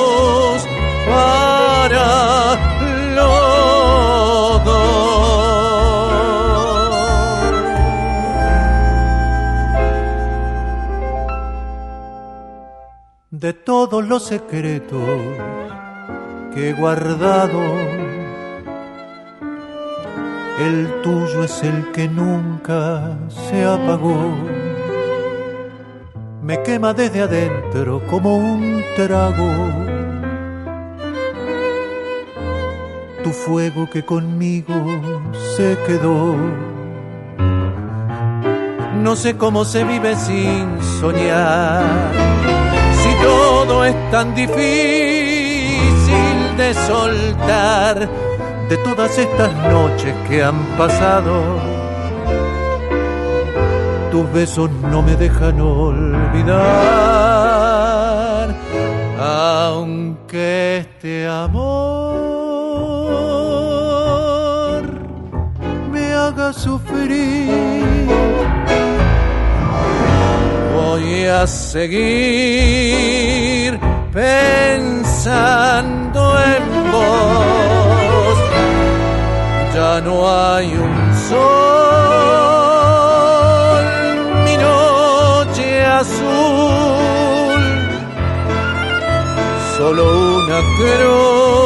de todos los secretos que he guardado. El tuyo es el que nunca se apagó. Me quema desde adentro como un trago. Tu fuego que conmigo se quedó. No sé cómo se vive sin soñar. Si todo es tan difícil de soltar de todas estas noches que han pasado. Tus besos no me dejan olvidar, aunque este amor me haga sufrir. Voy a seguir pensando en vos. Ya no hay un sol, mi noche azul, solo una cruz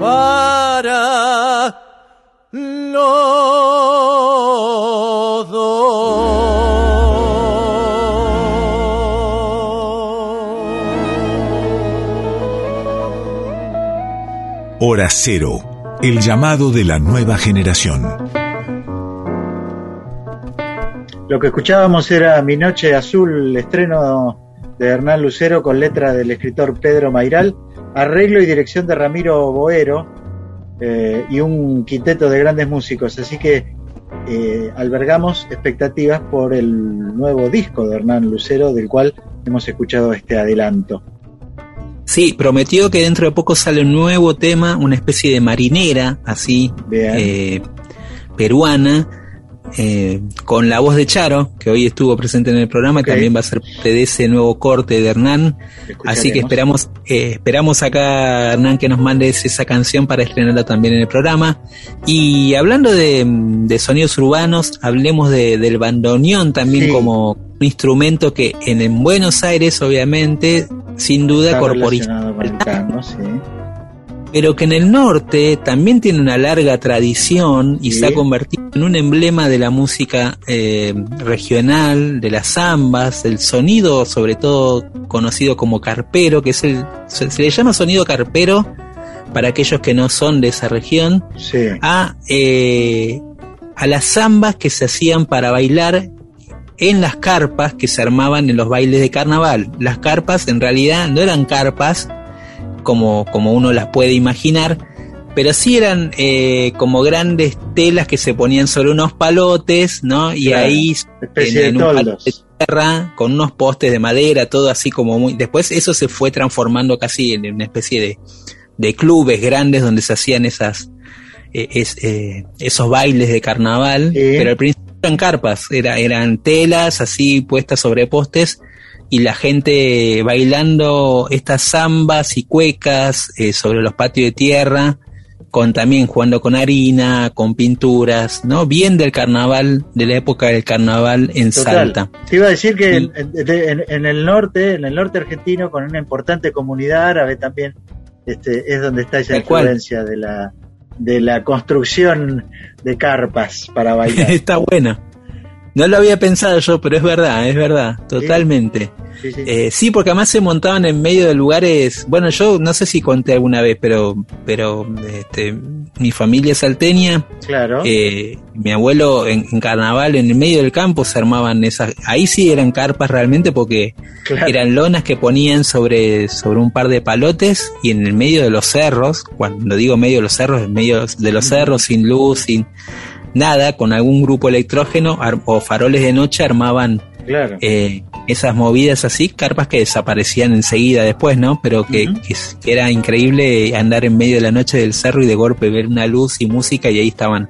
para Hora Cero, el llamado de la nueva generación. Lo que escuchábamos era Mi Noche Azul, estreno de Hernán Lucero con letra del escritor Pedro Mairal, arreglo y dirección de Ramiro Boero eh, y un quinteto de grandes músicos. Así que eh, albergamos expectativas por el nuevo disco de Hernán Lucero, del cual hemos escuchado este adelanto. Sí, prometió que dentro de poco sale un nuevo tema, una especie de marinera, así, eh, peruana, eh, con la voz de Charo, que hoy estuvo presente en el programa, también va a ser parte de ese nuevo corte de Hernán. Así que esperamos, eh, esperamos acá, Hernán, que nos mandes esa canción para estrenarla también en el programa. Y hablando de, de sonidos urbanos, hablemos de, del bandoneón también Sí. como un instrumento que en, en Buenos Aires, obviamente, sin duda, corporiza pero que en el norte también tiene una larga tradición y Sí. se ha convertido en un emblema de la música eh, regional, de las zambas, el sonido sobre todo conocido como carpero, que es el, se, se le llama sonido carpero para aquellos que no son de esa región, Sí. a, eh, a las zambas que se hacían para bailar en las carpas que se armaban en los bailes de carnaval. Las carpas en realidad no eran carpas como, como uno las puede imaginar, pero sí eran eh, como grandes telas que se ponían sobre unos palotes, ¿no? Y Claro, ahí especie de un palo de tierra con unos postes de madera, todo así como muy. Después eso se fue transformando casi en una especie de, de clubes grandes donde se hacían esas eh, es- eh, esos bailes de carnaval, pero al principio eran carpas, era, eran telas así puestas sobre postes y la gente bailando estas zambas y cuecas eh, sobre los patios de tierra, con también jugando con harina, con pinturas, ¿no? Bien del carnaval, de la época del carnaval en Total. Salta. Te iba a decir que en, en- en el norte, en el norte argentino, con una importante comunidad árabe también, este, es donde está esa influencia de la de la construcción de carpas para bailar. *laughs* Está buena. No lo había pensado yo, pero es verdad, es verdad, totalmente. Sí, sí. Eh, sí, porque además se montaban en medio de lugares. Bueno, yo no sé si conté alguna vez, pero, pero este, mi familia es salteña. Claro. Eh, mi abuelo en, en carnaval, en el medio del campo, se armaban esas. Ahí sí eran carpas realmente, porque Claro. eran lonas que ponían sobre, sobre un par de palotes y en el medio de los cerros. Cuando digo medio de los cerros, en medio de los cerros, sin luz, sin nada, con algún grupo electrógeno o faroles de noche armaban Claro. eh, esas movidas así, carpas que desaparecían enseguida después, ¿no? Pero que, era increíble andar en medio de la noche del cerro y de golpe ver una luz y música y ahí estaban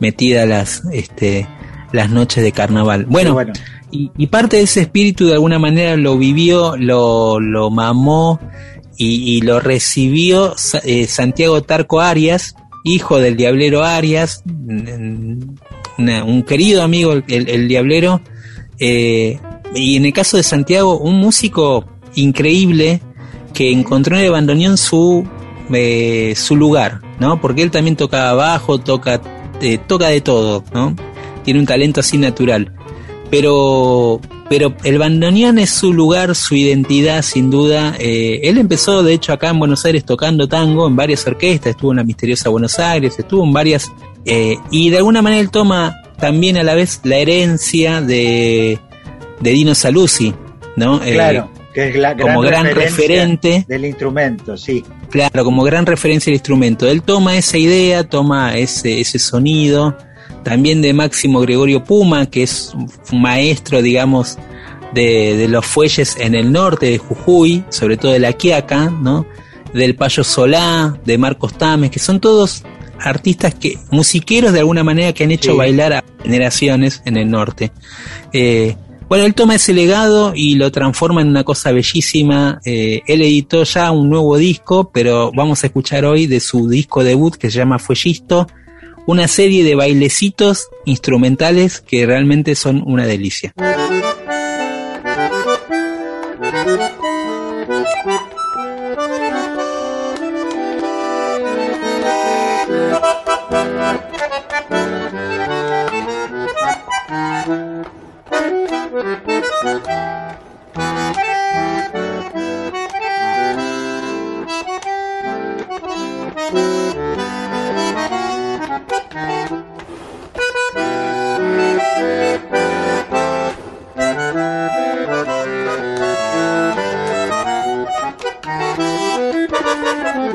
metidas las, este, las noches de carnaval. Bueno, bueno. Y, y parte de ese espíritu de alguna manera lo vivió, lo, lo mamó y, y lo recibió eh, Santiago Tarco Arias, hijo del Diablero Arias, un querido amigo, el Diablero, eh, y en el caso de Santiago, un músico increíble que encontró en el bandoneón su, eh, su lugar, ¿no? Porque él también toca bajo, toca, eh, toca de todo, ¿no? Tiene un talento así natural. Pero, pero el bandoneón es su lugar, su identidad, sin duda. Eh, él empezó, de hecho, acá en Buenos Aires tocando tango en varias orquestas, estuvo en la misteriosa Buenos Aires, estuvo en varias, eh, y de alguna manera él toma también a la vez la herencia de, de Dino Saluzzi, ¿no? Eh, Claro, que es la como gran referente. del instrumento, sí. Claro, como gran referencia al instrumento. Él toma esa idea, toma ese, ese sonido, también de Máximo Gregorio Puma, que es un maestro, digamos, de, de los fuelles en el norte de Jujuy, sobre todo de la Quiaca, ¿no? Del Payo Solá, de Marcos Tames, que son todos artistas que, musiqueros de alguna manera que han hecho Sí. bailar a generaciones en el norte. Eh, bueno, él toma ese legado y lo transforma en una cosa bellísima. Eh, él editó ya un nuevo disco, pero vamos a escuchar hoy de su disco debut que se llama Fuellisto, una serie de bailecitos instrumentales que realmente son una delicia. *laughs*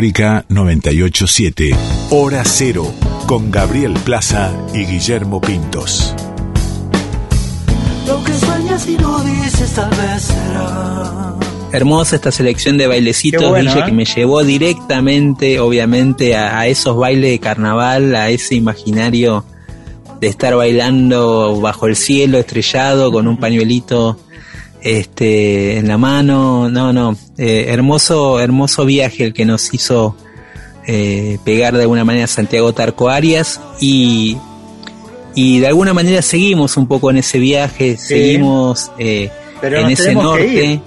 Folclórica 987, Hora Cero, con Gabriel Plaza y Guillermo Pintos. Lo que sueñas y no dices tal vez será. Hermosa esta selección de bailecitos, Qué bueno, Guille, ¿eh? que me llevó directamente, obviamente, a, a esos bailes de carnaval, a ese imaginario de estar bailando bajo el cielo estrellado con un pañuelito este en la mano. No, no, eh, hermoso, hermoso viaje el que nos hizo eh, pegar de alguna manera Santiago Tarco Arias y y de alguna manera seguimos un poco en ese viaje, seguimos eh, Pero en ese norte.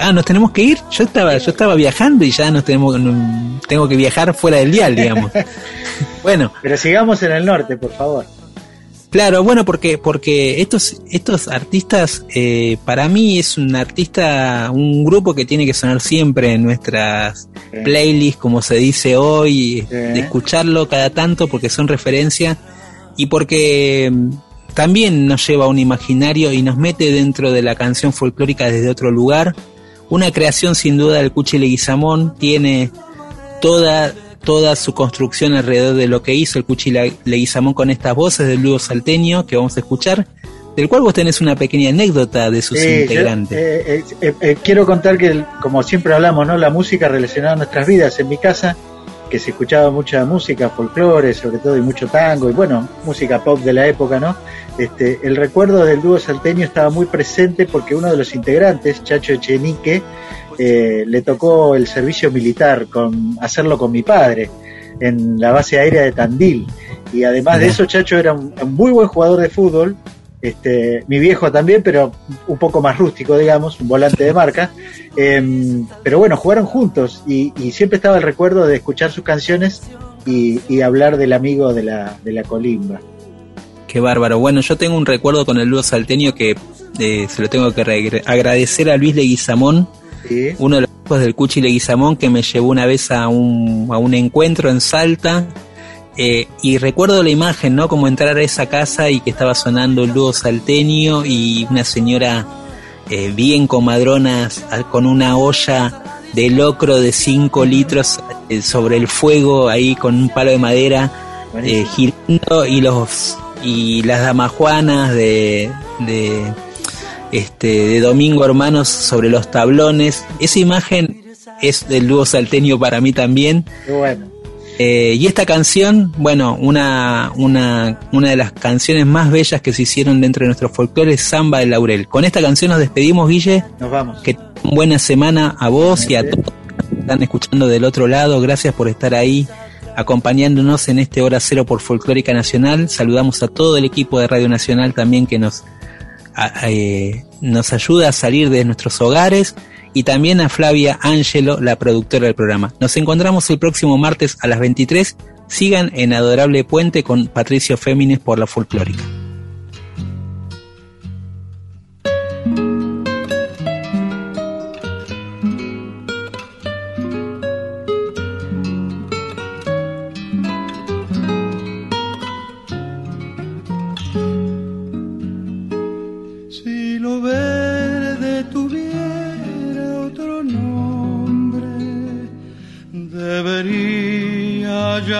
Ah, nos tenemos que ir. Yo estaba, yo estaba viajando y ya nos tenemos, tengo que viajar fuera del dial, digamos. *laughs* bueno, Pero sigamos en el norte, por favor. Claro, bueno, porque porque estos estos artistas eh, para mí es un artista, un grupo que tiene que sonar siempre en nuestras playlists, como se dice hoy, de escucharlo cada tanto porque son referencia y porque mm, también nos lleva a un imaginario y nos mete dentro de la canción folclórica desde otro lugar. Una creación sin duda del Cuchi Leguizamón tiene toda toda su construcción alrededor de lo que hizo el Cuchi Leguizamón con estas voces del dúo salteño que vamos a escuchar, del cual vos tenés una pequeña anécdota de sus integrantes. eh, eh, eh, quiero contar que, como siempre hablamos, ¿no? La música relacionada a nuestras vidas. En mi casa, que se escuchaba mucha música, folclore, sobre todo, y mucho tango, y bueno, música pop de la época, ¿no? Este, el recuerdo del dúo salteño estaba muy presente porque uno de los integrantes, Chacho Echenique, eh, le tocó el servicio militar, con hacerlo con mi padre, en la base aérea de Tandil. Y además de eso, Chacho era un, un muy buen jugador de fútbol, este, mi viejo también, pero un poco más rústico, digamos, un volante de marca. Em, pero bueno, jugaron juntos y, y siempre estaba el recuerdo de escuchar sus canciones y, y hablar del amigo de la, de la colimba. Qué bárbaro. Bueno, yo tengo un recuerdo con el dúo salteño que eh, se lo tengo que agradecer a Luis Leguizamón, ¿sí? uno de los hijos del Cuchi Leguizamón, que me llevó una vez a un, a un encuentro en Salta. eh, y recuerdo la imagen, ¿no? Como entrar a esa casa y que estaba sonando el dúo salteño y una señora eh, bien comadronas con una olla de locro de 5 litros eh, sobre el fuego ahí con un palo de madera eh, girando y los y las damajuanas de, de este de Domingo Hermanos sobre los tablones esa imagen es del dúo salteño para mí también bueno. Eh, y esta canción, bueno, una, una, una de las canciones más bellas que se hicieron dentro de nuestro folclore es Samba del Laurel. Con esta canción nos despedimos, Guille. Nos vamos. Que buena semana a vos y a todos que están escuchando del otro lado. Gracias por estar ahí acompañándonos en este Hora Cero por Folclórica Nacional. Saludamos a todo el equipo de Radio Nacional también que nos, eh, nos ayuda a salir de nuestros hogares y también a Flavia Angelo, la productora del programa. Nos encontramos el próximo martes a las 23. Sigan en Adorable Puente con Patricio Féminis por la folclórica.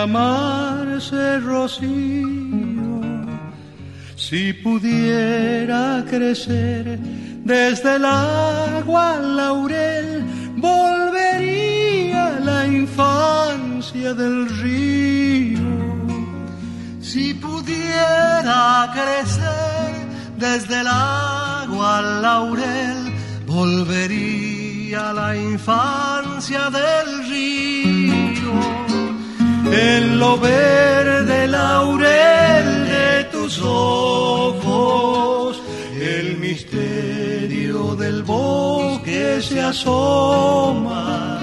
Llamarse Rocío. Si pudiera crecer desde el agua al laurel, volvería la infancia del río. Si pudiera crecer desde el agua al laurel, volvería la infancia del río. En lo verde laurel de tus ojos, el misterio del bosque se asoma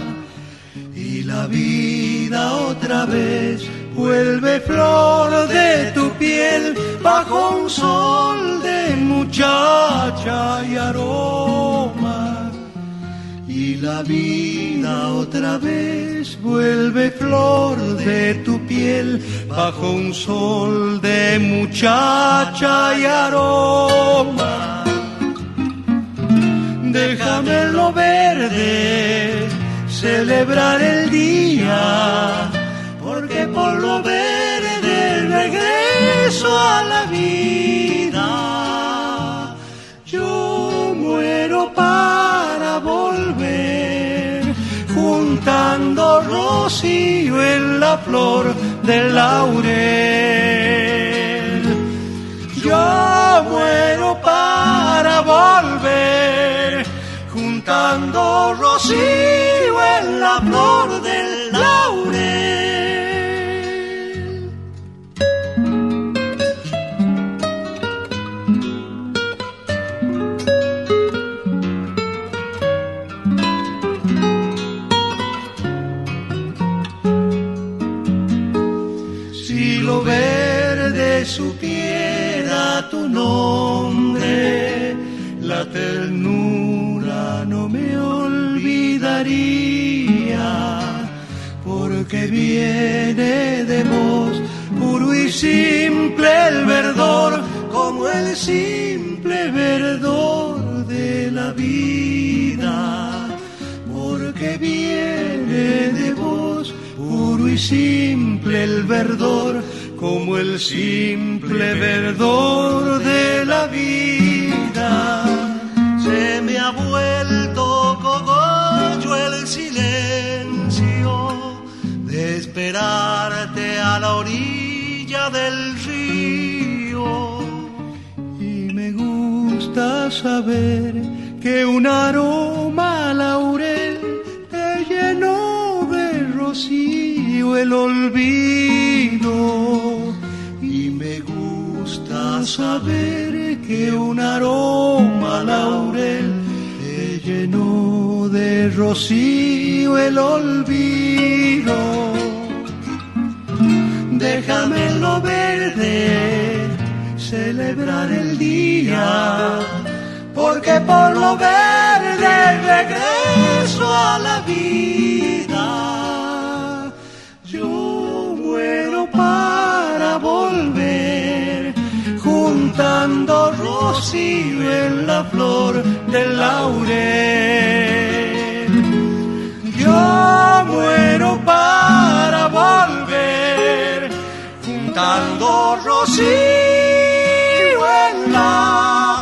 y la vida otra vez vuelve flor de tu piel bajo un sol de muchacha y aroma. Y la vida otra vez vuelve flor de tu piel bajo un sol de muchacha y aroma. Déjame lo verde celebrar el día, juntando rocío en la flor del laurel. Yo muero para volver, juntando rocío en la flor del laurel. Olvidaría, porque viene de vos puro y simple el verdor, como el simple verdor de la vida, porque viene de vos puro y simple el verdor, como el simple verdor de la vida. Se me ha vuelto silencio de esperarte a la orilla del río. Y me gusta saber que un aroma laurel te llenó de rocío el olvido. Y me gusta saber que un aroma laurel llenó de rocío el olvido. Déjame lo verde celebrar el día, porque por lo verde regreso a la vida. Juntando rocío en la flor del laurel. Yo muero para volver, juntando rocío en la